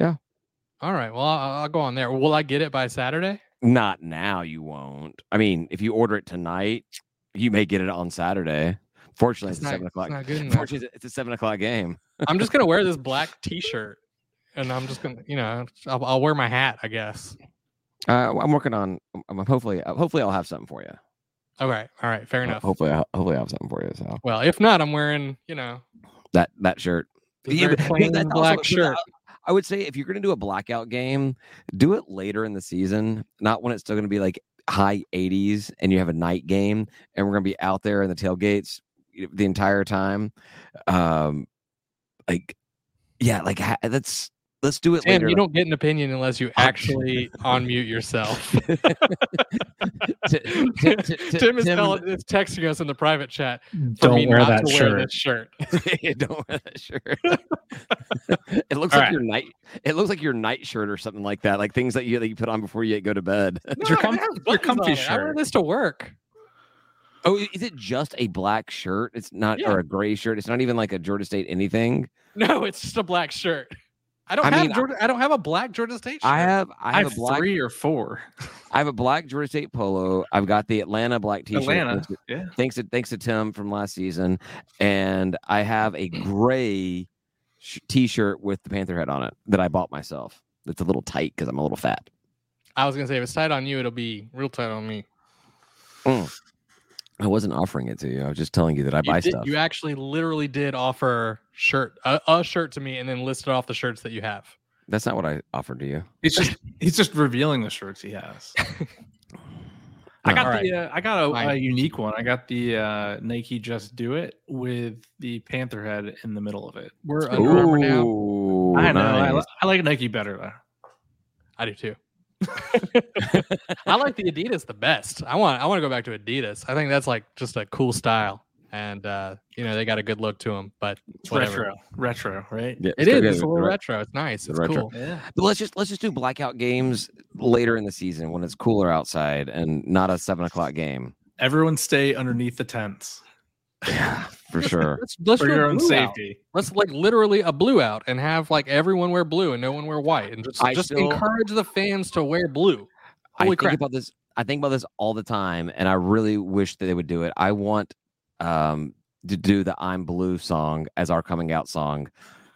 Yeah. All right. Well, I'll, I'll go on there. Will I get it by Saturday? Not now, you won't. I mean, if you order it tonight, you may get it on Saturday. Fortunately, it's, It's a not, seven it's o'clock. not. (laughs) Fortunately, it's a seven o'clock game. I'm just gonna wear this (laughs) black T-shirt, and I'm just gonna, you know, I'll, I'll wear my hat, I guess. Uh, I'm working on. I'm hopefully, uh, hopefully, I'll have something for you. All right. All right. Fair enough. Hopefully, I'll, hopefully, I'll have something for you. So Well, if not, I'm wearing, you know, that that shirt. The Yeah, very but- but plain black but shirt. I would say if you're going to do a blackout game, do it later in the season, not when it's still going to be like high 80s and you have a night game and we're going to be out there in the tailgates the entire time. Um, like, yeah, like that's let's do it Tim, later. you don't get an opinion unless you actually unmute yourself. (laughs) T- t- t- t- Tim is, Tim- telling, is texting us in the private chat mm, (laughs) Don't wear that shirt. wear shirt. don't wear that shirt. it looks All like right. your night. It looks like your night shirt or something like that. Like things that you that you put on before you go to bed. (laughs) Your com- your comfy it. I wear this to work. Oh, is it just a black shirt? It's not, Yeah. or a gray shirt. It's not even like a Georgia State anything. No, it's just a black shirt. I don't I have mean, I- I don't have a black Georgia State shirt. I have, I I have, have a black, three or four. I have a black Georgia State polo. I've got the Atlanta black T-shirt. Atlanta. Thanks to, Yeah. thanks to thanks to Tim from last season, and I have a gray sh- T-shirt with the Panther head on it that I bought myself. It's a little tight because I'm a little fat. I was gonna say if it's tight on you, it'll be real tight on me. Mm. I wasn't offering it to you. I was just telling you that I You, buy did- stuff. you actually literally did offer shirt a, a shirt to me and then listed off the shirts that you have. That's not what I offered to you. He's just he's just revealing the shirts he has. (laughs) (laughs) I got Alright. the uh, I got a, a unique one. I got the uh, Nike Just Do It with the panther head in the middle of it. We're Under Armour now. I know. I. I like Nike better though. I do too. I like the Adidas the best. I want I want to go back to Adidas. I think that's like just a cool style, and uh, you know they got a good look to them. But It's retro, retro, right? Yeah, It still is. good. It's a little Right. retro. It's nice. The It's retro. cool. Yeah. But let's just let's just do blackout games later in the season when it's cooler outside and not a seven o'clock game. Everyone stay underneath the tents Yeah, for sure. Let's let's for your own blue out. safety. Let's like literally a blue out and have like everyone wear blue and no one wear white and just I just still- encourage the fans to wear blue. I Holy think crap. about this. I think about this all the time, and I really wish that they would do it. I want um, to do the "I'm Blue" song as our coming out song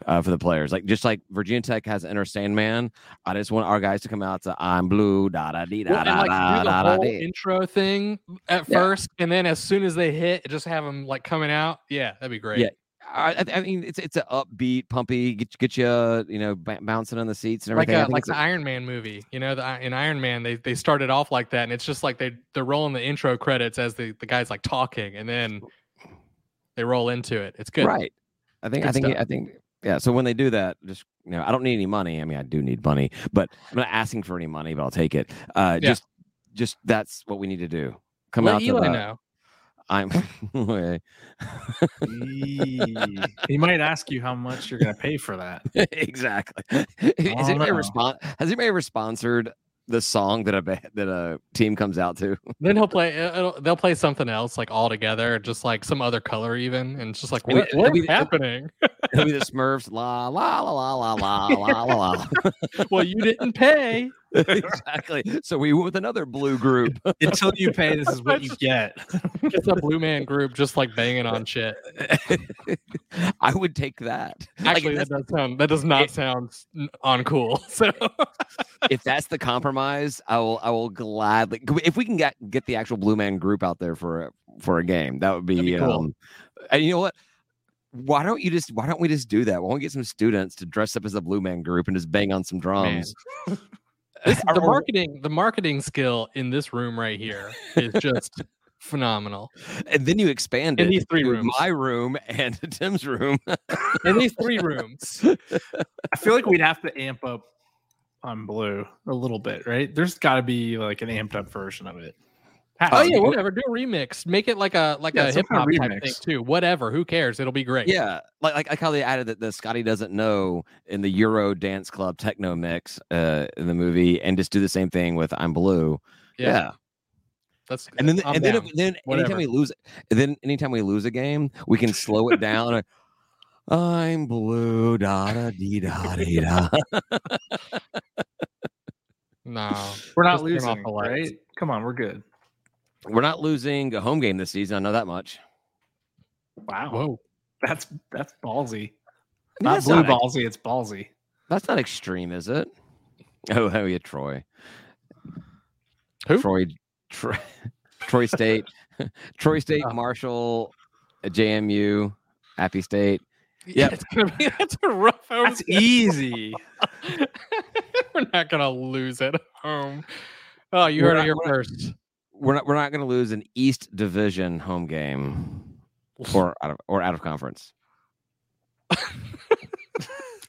uh, for the players. Like just like Virginia Tech has "Enter Sandman," I just want our guys to come out to "I'm Blue." Da da dee da Well, da like da do the da da. whole dee. intro thing at Yeah. first, and then as soon as they hit, just have them like coming out. Yeah, that'd be great. Yeah. I, I- mean, it's it's an upbeat, pumpy, get get you you know b- bouncing on the seats and everything. I a, think like the Iron Man movie. You know, the, in Iron Man, they they started off like that, and it's just like they they're rolling the intro credits as the the guys like talking, and then they roll into it. It's good. Right. I think I think stuff. I think yeah. So when they do that, just you know, I don't need any money. I mean, I do need money, but I'm not asking for any money, but I'll take it. Uh, Yeah. just just that's what we need to do. Come Let out to Eli the, know. I'm (laughs) (laughs) he might ask you how much you're going to pay for that. (laughs) exactly. Has anybody no. ever spon- Has anybody ever sponsored the song that a that a team comes out to. (laughs) Then he'll play. they'll play something else like all together, just like some other color even, and it's just like what, what's be, happening. It'll be the Smurfs. La la la la la la la la. (laughs) well, you didn't pay. (laughs) (laughs) exactly. So we went with another blue group. (laughs) Until you pay, this is what you get. It's a blue man group just like banging on shit. I would take that. Actually, if, that does sound that does not sound s- uncool. So if that's the compromise, I will. I will gladly. If we can get get the actual Blue Man group out there for for a game, that would be. Be cool. um, and you know what? Why don't you just? Why don't we just do that? Why don't we get some students to dress up as a Blue Man group and just bang on some drums? (laughs) This- the marketing the marketing skill in this room right here is just (laughs) phenomenal. and then you expand In these three rooms. my room and (laughs) Tim's room. In these three rooms, I feel like we'd have to amp up on blue a little bit, right? There's got to be like an amped up version of it. Oh yeah, whatever. Do a remix. Make it like a like Yeah, a hip hop kind of type thing remix. too. Whatever. Who cares? It'll be great. Yeah, like like, like how they added that the Scotty doesn't know in the Euro Dance Club techno mix uh, in the movie, and just do the same thing with "I'm Blue." Yeah, That's and then I'm and then down. then Whatever. anytime we lose, then anytime we lose a game, we can slow it down. I'm blue, da da dee da dee da. (laughs) no. We're not Just losing, right? Come on, we're good. We're not losing a home game this season. I know that much. Wow, Whoa. that's that's ballsy. I mean, Not that's blue not, ballsy, it's ballsy. That's not extreme, is it? (laughs) Oh, hell yeah, Troy. Who? Troy, Troy, (laughs) Troy State, (laughs) Troy State, Oh. Marshall, uh, JMU, Appy State. Yeah, it's gonna be that's a rough home. That's easy. We're not gonna lose at home. Oh, you We're heard it not- here first. We're not. We're not going to lose an East Division home game, or out of or out of conference. (laughs)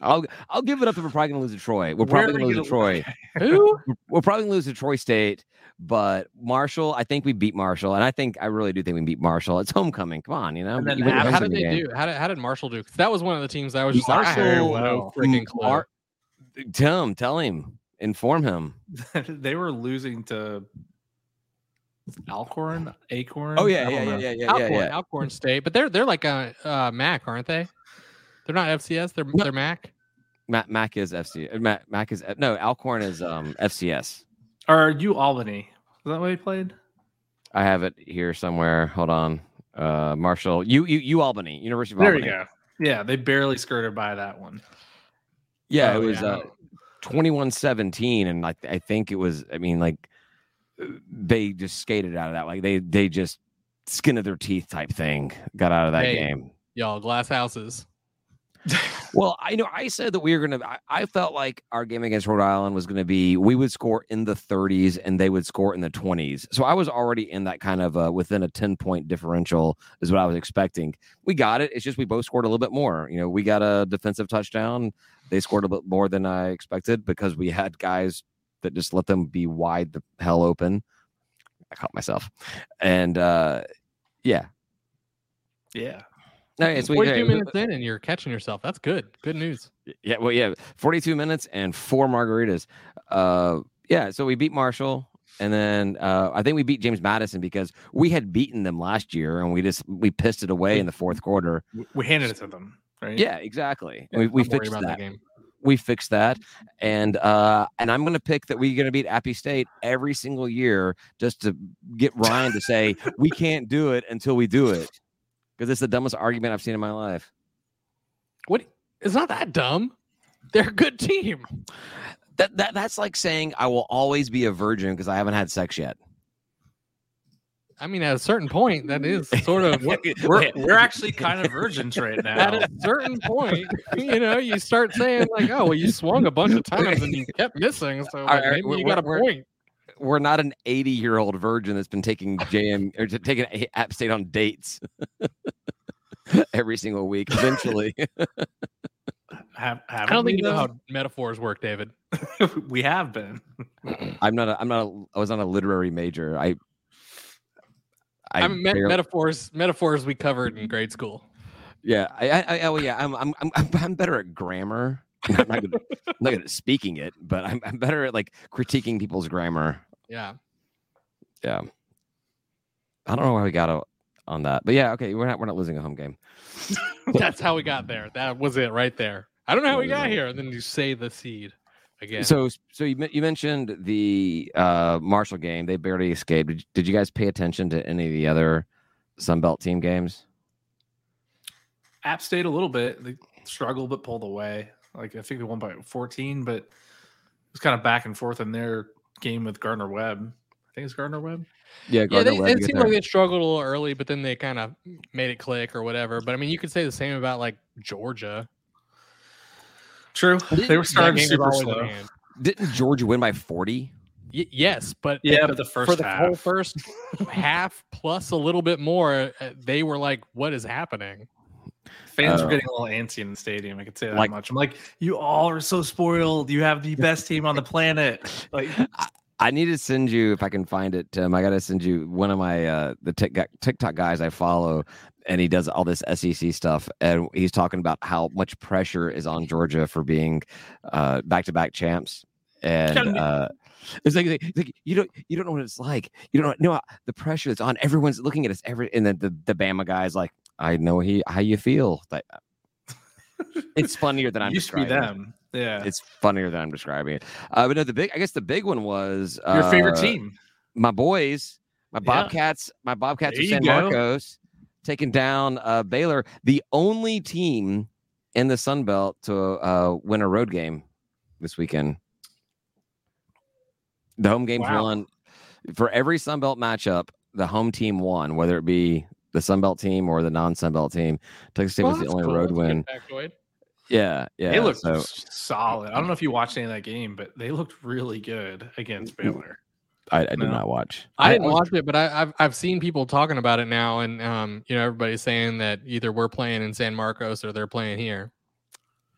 I'll I'll give it up if we're probably going to lose to Troy. We're probably going to lose to Troy. (laughs) Who? We're probably going to lose to Troy State, but Marshall. I think we beat Marshall, and I think I really do think we beat Marshall. It's homecoming. Come on, you know. And then You win a after- How did homecoming they game. do? How did how did Marshall do? 'Cause that was one of the teams that I was just like, I have Marshall, oh, uh, no well, freaking mm, clue. Mar- Tim, tell him, inform him. (laughs) they were losing to Alcorn, Acorn. Oh yeah, yeah, yeah, yeah, yeah, Alcorn, yeah, yeah. Alcorn State, but they're they're like a uh, Mac, aren't they? They're not FCS. They're No. they're Mac. Mac, Mac is FC. uh, Mac, Mac is no. Alcorn is um FCS. Or you Albany? Is that what he played? I have it here somewhere. Hold on. Uh, Marshall, you, you, you Albany, University of There Albany. you go. Yeah, they barely skirted by that one. Yeah, Oh, it was yeah. uh, 21-17 and like I think it was. I mean, like they just skated out of that. Like they they just skin of their teeth type thing got out of that Hey. game. Y'all, glass houses. (laughs) Well, I know I said that we were gonna. I, I felt like our game against Rhode Island was gonna be we would score in the 30s and they would score in the 20s. So I was already in that kind of uh, within a 10 point differential is what I was expecting. We got it. It's just we both scored a little bit more. You know, we got a defensive touchdown. They scored a bit more than I expected because we had guys that just let them be wide the hell open. I caught myself, and uh yeah, Yeah. no, it's we, 42 yeah, minutes in and you're catching yourself. That's good. Good news. Yeah, well, yeah, 42 minutes and four margaritas. Uh, yeah, so we beat Marshall, and then uh, I think we beat James Madison because we had beaten them last year, and we just we pissed it away in the fourth quarter. We- We handed it to them, right? Yeah, exactly. Yeah, we we I'm fixed about that. game. We fixed that, and uh, and I'm gonna pick that we're gonna beat Appy State every single year just to get Ryan to say we can't do it until we do it because it's the dumbest argument I've seen in my life. What? It's not that dumb. They're a good team. That, that that's like saying I will always be a virgin because I haven't had sex yet. I mean, at a certain point, that is (laughs) sort of We're, (laughs) we're, we're actually kind of virgins right (laughs) now. at a certain point, you know, you start saying like, "Oh, well, you swung a bunch of times and you kept missing, so like, All right, maybe we're- you got a we're- point." We're not an 80 year old virgin that's been taking JM or taking App State on dates every single week. Eventually, Have, I don't think you know how metaphors work, David. we have been. I'm not. A, I'm not. A, I was not a literary major. I. I, I mean, met- barely- metaphors, metaphors we covered in grade school. yeah. I, I, I. Oh yeah. I'm. I'm. I'm. I'm- I'm better at grammar. (laughs) I'm not, good, I'm not good at speaking it, but I'm, I'm better at like critiquing people's grammar. Yeah, Yeah. I don't know why we got on that, but yeah. Okay, we're not. We're not losing a home game. (laughs) that's how we got there. That was it right there. I don't know how we got here, and then you say the seed again. So, so you you mentioned the uh, Marshall game. They barely escaped. Did, did you guys pay attention to any of the other Sunbelt team games? App State a little bit. They struggled but pulled away. Like I think they won by 14, but it was kind of back and forth in their game with Gardner Webb. I think it's Gardner Webb. Yeah, yeah, they, Webb, it seemed there. like they struggled a little early, but then they kind of made it click or whatever. But I mean, you could say the same about like Georgia. True. They were starting game was super slow. hand. Didn't Georgia win by forty? Y- yes, but Yeah, but but the first for the whole first (laughs) half plus a little bit more, uh, they were like, "What is happening?" Fans Uh, were getting a little antsy in the stadium. I could say that like- much. I'm like, you all are so spoiled. You have the best team on the planet. Like, (laughs) I need to send you if I can find it, Tim. I got to send you one of my uh the Tik- TikTok guys I follow, and he does all this SEC stuff, and he's talking about how much pressure is on Georgia for being uh back-to-back champs, and uh. It's like, it's like you don't you don't know what it's like. You don't know the pressure that's on. Everyone's looking at us. Every and then the the Bama guy's like, I know he how you feel. Like, it's funnier than I'm (laughs) used to be describing. them. Yeah. It's funnier than I'm describing it. Uh, but no, the big, I guess the big one was Your favorite uh, team. my boys, my Yeah. Bobcats, my Bobcats of San go. Marcos, taking down uh, Baylor, the only team in the Sun Belt to uh, win a road game this weekend. The home games Wow. won for every Sun Belt matchup. The home team won, whether it be the Sun Belt team or the non-Sun Belt team. Texas State Well, was the only cool. road win. Factoid. Yeah, yeah. they looked so solid. I don't know if you watched any of that game, but they looked really good against Baylor. I, I did No. not watch. I didn't watch it, but I, I've I've seen people talking about it now, and um, you know, everybody's saying that either we're playing in San Marcos or they're playing here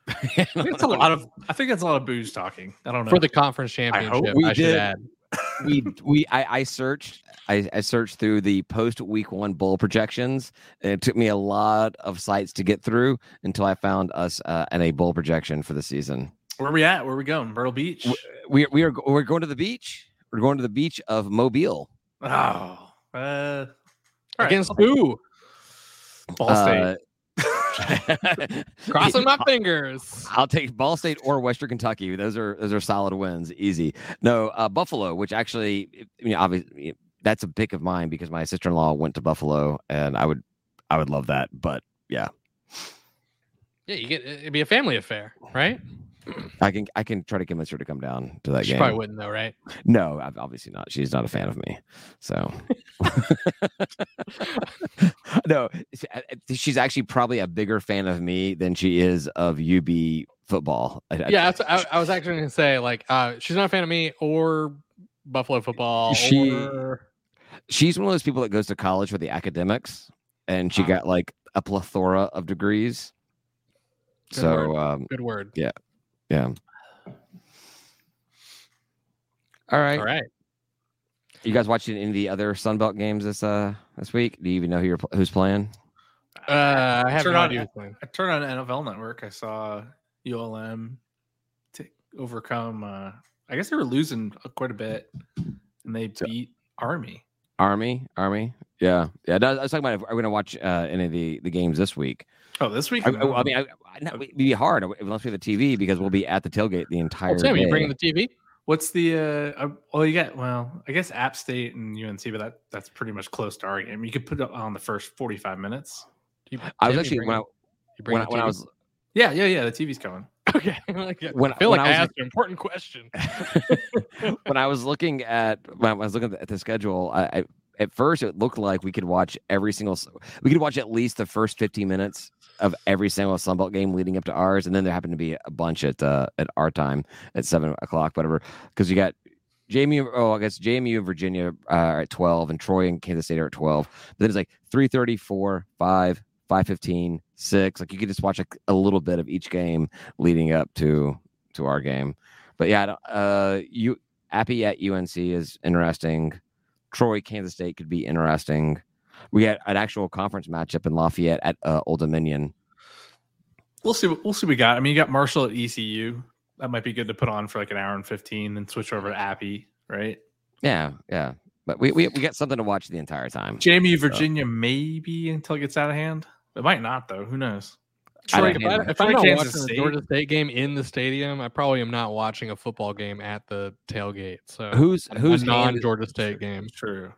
I think it's a (laughs) lot of. I think that's a lot of booze talking. I don't know. for the conference hope championship. we I, should did. Add. we we I, I searched I, I searched through the post week one bowl projections and it took me a lot of sites to get through until I found us uh, in a bowl projection for the season. Where are we at? Where are we going? Myrtle Beach. We we are we're going to the beach. We're going to the beach of Mobile. Oh, uh, all right. Against who? Ball State. Uh, (laughs) Crossing my fingers. I'll take Ball State or Western Kentucky. Those are those are solid wins, easy. No, uh, Buffalo, which actually, I mean, obviously, that's a pick of mine because my sister in law went to Buffalo, and I would, I would love that. But yeah, Yeah, you get it'd be a family affair, right? I can I can try to convince her to come down to that She game. She probably wouldn't though, right? No, obviously not. She's not a fan of me. So (laughs) no, she- I- I- she's actually probably a bigger fan of me than she is of UB football. Yeah, that's, I, I was actually going to say like uh, she's not a fan of me or Buffalo football. She- or... she's one of those people that goes to college for the academics, and she Ah. got like a plethora of degrees. Good so word. um, Good word. yeah. All right. All right. You guys watching any of the other Sunbelt games this uh this week? Do you even know who you're who's playing? Uh, I have Turn no on- idea. who's. I turned on NFL Network. I saw ULM to overcome. Uh, I guess they were losing quite a bit, and they So- beat Army. Army, Army. Yeah, yeah. I was talking about if I'm going to watch uh, any of the the games this week. Oh, this week. I, I, I mean, I, I, no, it'd be hard unless we have the TV because we'll be at the tailgate the entire Oh, Tim, day. you bringing the TV? What's the? Uh, uh, well, you got. Well, I guess App State and UNC, but that that's pretty much close to our game. You could put it on the first forty-five minutes. You, I was actually when I, when, I, when I was Yeah, yeah, yeah. The TV's coming. (laughs) okay. When- I feel when like I I, asked an important question. (laughs) when I was looking at when I was looking at the schedule, I, I at first it looked like we could watch every single we could watch at least the first 15 minutes of every single Sunbelt game leading up to ours, and then there happened to be a bunch at uh, at our time at seven o'clock, whatever. Because you got JMU, oh, I guess JMU and Virginia uh, are at 12, and Troy and Kansas State are at 12. But then it's like 3:30, 4, 5, 5:15, 6. Like you could just watch a, a little bit of each game leading up to to our game. But yeah, uh, you Appy at UNC is interesting. Troy, Kansas State could be interesting. We had an actual conference matchup in Lafayette at uh, Old Dominion. We'll see. We'll see. What we got. I mean, you got Marshall at ECU. That might be good to put on for like an hour and fifteen, then switch over to Appy. Right. Yeah, yeah. But we, we we got something to watch the entire time. JMU, Virginia, maybe until it gets out of hand. It might not though. Who knows? I Troy, if, I, know. if I'm Troy, not Kansas watching State. the Georgia State game in the stadium, I probably am not watching a football game at the tailgate. So Who's who's whose non-Georgia State game? True.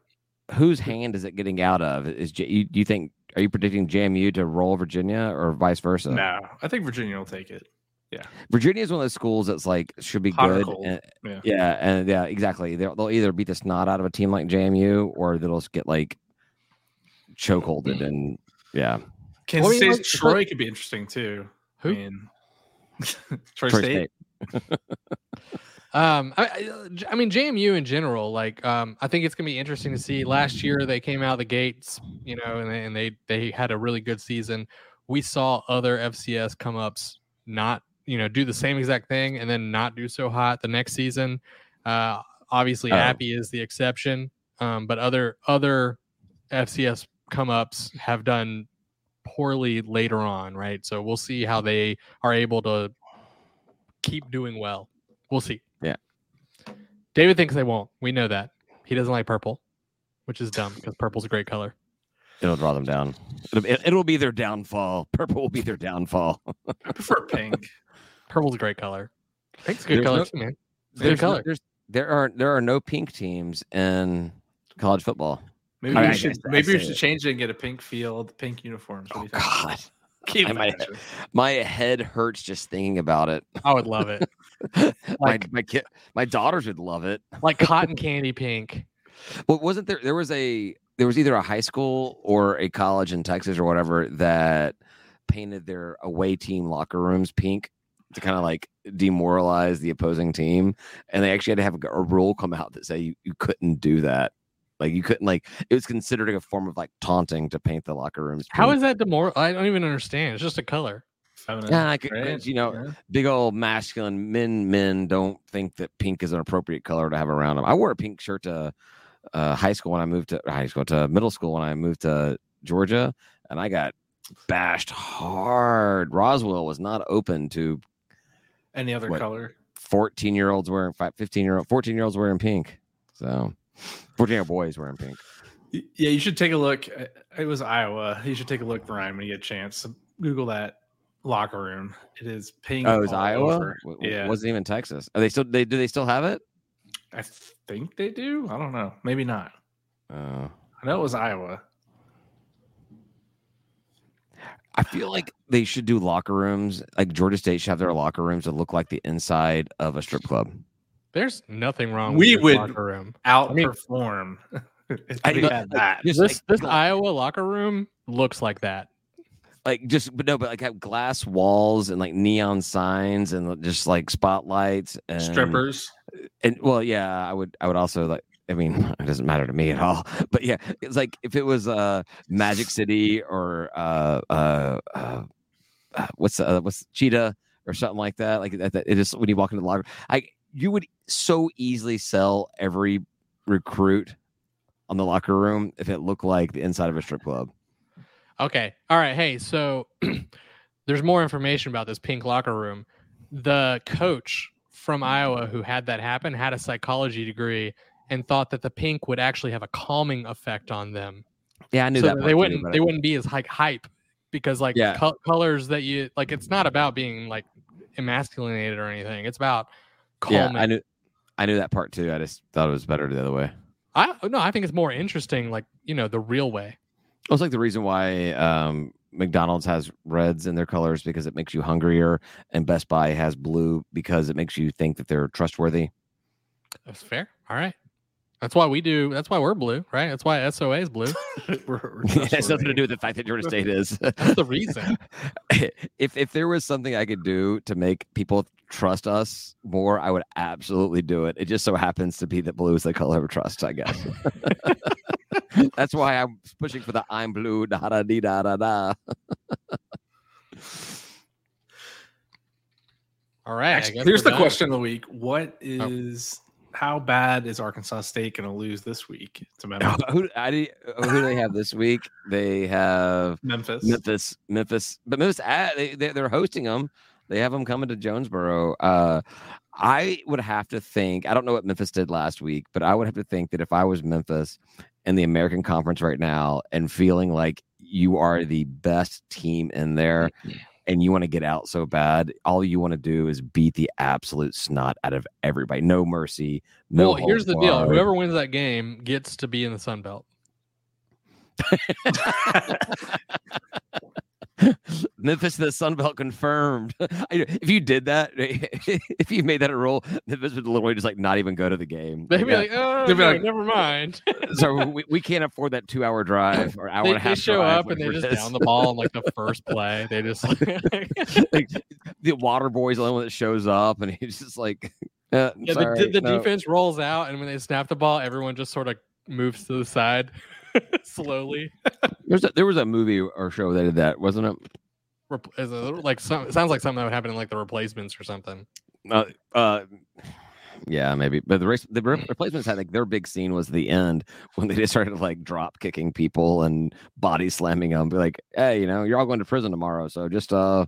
Whose hand is it getting out of? Is you, do you think are you predicting JMU to roll Virginia or vice versa? No, I think Virginia will take it. Yeah, Virginia is one of those schools that's like should be Hot good. and- Yeah. yeah, and yeah, exactly. They'll, they'll either beat the snot out of a team like JMU or they'll just get like chokeholded and yeah. Kansas Well, I mean, State, like, Troy could be interesting too. Who? I mean, (laughs) Troy, Troy State. (laughs) Um, I, I- mean JMU in general. Like, um, I think it's gonna be interesting to see. Last year they came out of the gates, you know, and they, and they they had a really good season. we saw other FCS come ups not you know do the same exact thing and then not do so hot the next season. Uh, obviously, Oh. Appy is the exception, um, but other other FCS come ups have done poorly later on, right? So we'll see how they are able to keep doing well. We'll see. Yeah. David thinks they won't. We know that. He doesn't like purple, which is dumb because purple's a great color. It'll draw them down. It'll, it, it'll be their downfall. Purple will be their downfall. (laughs) I prefer pink. Purple's a great color. Pink's a good There's color no- too, man. It's a good There's no- there's, there are there are no pink teams in college football. Maybe I- we I should maybe we should it. change it and get a pink field, pink uniforms. What oh, do Oh you think? God, Can you I my head hurts just thinking about it. I would love it. (laughs) my Like- my kid, my daughters would love it. Like cotton candy pink. Well, wasn't there? There was a there was either a high school or a college in Texas or whatever that painted their away team locker rooms pink to kind of like demoralize the opposing team, and they actually had to have a, a rule come out that say you, you couldn't do that. Like you couldn't like it was considered a form of like taunting to paint the locker rooms. How pink. is that demoral? I don't even understand. It's just a color. Yeah, I could, right? you know, Yeah. big old masculine men men don't think that pink is an appropriate color to have around them. I wore a pink shirt to uh, high school when I moved to high school to middle school when I moved to Georgia, and I got bashed hard. Roswell was not open to Any other What? color? 14 year olds wearing 15 year old 14 year olds wearing pink. So 14 year old boys wearing pink. Yeah, you should take a look. It was Iowa. You should take a look, Ryan, when you get a chance. Google that locker room. It is pink. Oh, it was Iowa? over. Yeah, wasn't even Texas. Are they still they do they still have it? I think they do. I don't know. Maybe not. Uh, I know it was Iowa. I feel like they should do locker rooms. Like Georgia State should have their locker rooms that look like the inside of a strip club. There's nothing wrong We with would- this locker room. Outperform. (laughs) if I- we but, had like, that. just This like, this Iowa locker room looks like that. like just but no, but like have glass walls and like neon signs and just like spotlights and Strippers. And well, yeah, I would I would also like I mean, (laughs) it doesn't matter to me at all. (laughs) But yeah, it's like if it was uh Magic City or uh uh, uh, uh what's uh, what's Cheetah or something like that. Like that, that it is when you walk into the locker, I you would so easily sell every recruit on the locker room if it looked like the inside of a strip club. Okay. All right. Hey, so (clears throat) there's more information about this pink locker room. The coach from Iowa who had that happen had a psychology degree and thought that the pink would actually have a calming effect on them. Yeah, I knew so that. they wouldn't but they wouldn't be as like hype because like Yeah. col- colors that you like it's not about being like emasculated or anything. It's about yeah. I knew I knew that part too. I just thought it was better the other way. I no, I think it's more interesting like, you know, the real way. It's like the reason why um, McDonald's has reds in their colors because it makes you hungrier, and Best Buy has blue because it makes you think that they're trustworthy. That's fair. All right. That's why we do. That's why we're blue, right? That's why SOA is blue. (laughs) We're- we're (laughs) it has nothing to do with the fact that Georgia State is. That's the reason. (laughs) if if there was something I could do to make people trust us more, I would absolutely do it. It just so happens to be that blue is the color of trust, I guess. (laughs) That's why I'm pushing for the I'm blue da da dee da da da. (laughs) All right. Actually, here's the done. question of the week. What oh. is how bad is Arkansas State going to lose this week to (laughs) Memphis? who I oh, who do they have this week? They have Memphis. Memphis, Memphis, but Memphis they, they they're hosting them. They have them coming to Jonesboro. Uh, I would have to think. I don't know what Memphis did last week, but I would have to think that if I was Memphis in the American Conference right now and feeling like you are the best team in there. And you want to get out so bad, all you want to do is beat the absolute snot out of everybody. No mercy. No. well, here's the deal. Whoever wins that game gets to be in the Sun Belt. (laughs) (laughs) (laughs) Memphis, to the Sun Belt confirmed. (laughs) If you did that, (laughs) if you made that a rule, Memphis would literally just like not even go to the game. They'd be Yeah. like, oh, be like- never mind. so we, we can't afford that two hour drive or hour they, and a half. they show up and they just down the ball in like the first play. They just like, the water boy's the only one that shows up, and he's just like, uh, yeah. sorry, the the no. defense rolls out, and when they snap the ball, everyone just sort of moves to the side (laughs) slowly. There's a, there was a movie or show that did that, wasn't it? Is it like some, it sounds like something that would happen in like the replacements or something. Uh, uh, yeah, maybe. But the race, the re- replacements had like their big scene was the end (laughs) when they just started like drop kicking people and body slamming them. Be like, hey, you know, you're all going to prison tomorrow, so just uh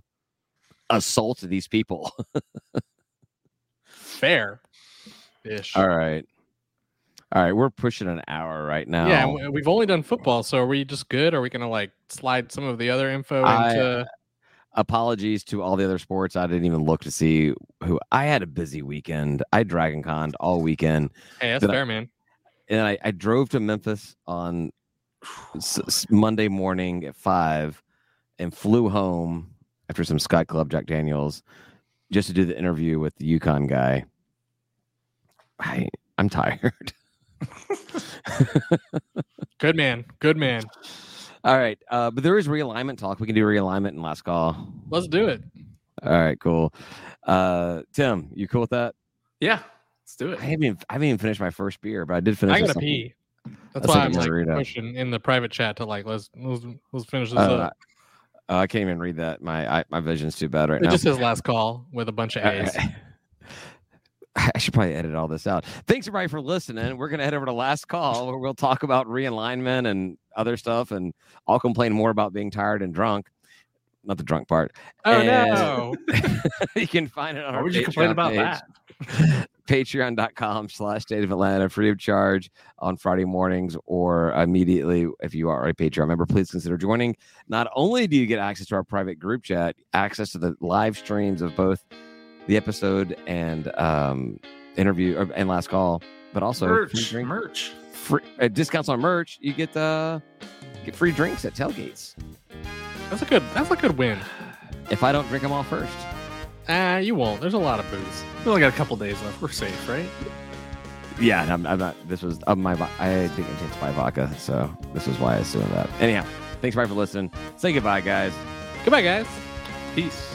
assault these people. (laughs) Fair. Ish. all right. All right, we're pushing an hour right now. Yeah, we- we've only done football, so are we just good? Are we gonna like slide some of the other info I- into? apologies to all the other sports. I didn't even look to see who I had a busy weekend. I Dragon Con all weekend. hey, that's I- fair, man. and I, I drove to Memphis on Monday morning at five and flew home after some Sky Club Jack Daniels just to do the interview with the UConn guy. I I'm tired. (laughs) Good man. Good man. All right, uh, but there is realignment talk. We can do realignment in last call. Let's do it. All right, cool. Uh, Tim, you cool with that? Yeah, let's do I it. haven't even, I haven't even finished my first beer, but I did finish. I gotta pee. That's Let's why I'm like pushing in the private chat to like let's let's, let's finish this Uh, up. I, I can't even read that. My I, my vision's too bad right It now. just says last call with a bunch of A's. (laughs) (laughs) I should probably edit all this out. Thanks everybody for listening. We're gonna head over to last call where we'll talk about realignment and other stuff, and I'll complain more about being tired and drunk. Not the drunk part. Oh And- no! (laughs) you can find it on Why our would you complain about page, that? (laughs) Patreon.com slash state of Atlanta, free of charge on Friday mornings or immediately if you are a Patreon member, please consider joining. Not only do you get access to our private group chat, access to the live streams of both the episode and um, interview or, and last call, but also free, merch, drink, merch. free uh, discounts on merch. You get uh, get free drinks at tailgates That's a good. That's a good win. if I don't drink them all first. Ah, you won't. There's a lot of booze. We only got a couple days left. We're safe, right? Yeah, I'm, I'm not. This was uh, my. vo- I didn't intensify vodka, so this is why I was doing that. Anyhow, thanks everybody for listening. Say goodbye, guys. Goodbye, guys. Peace.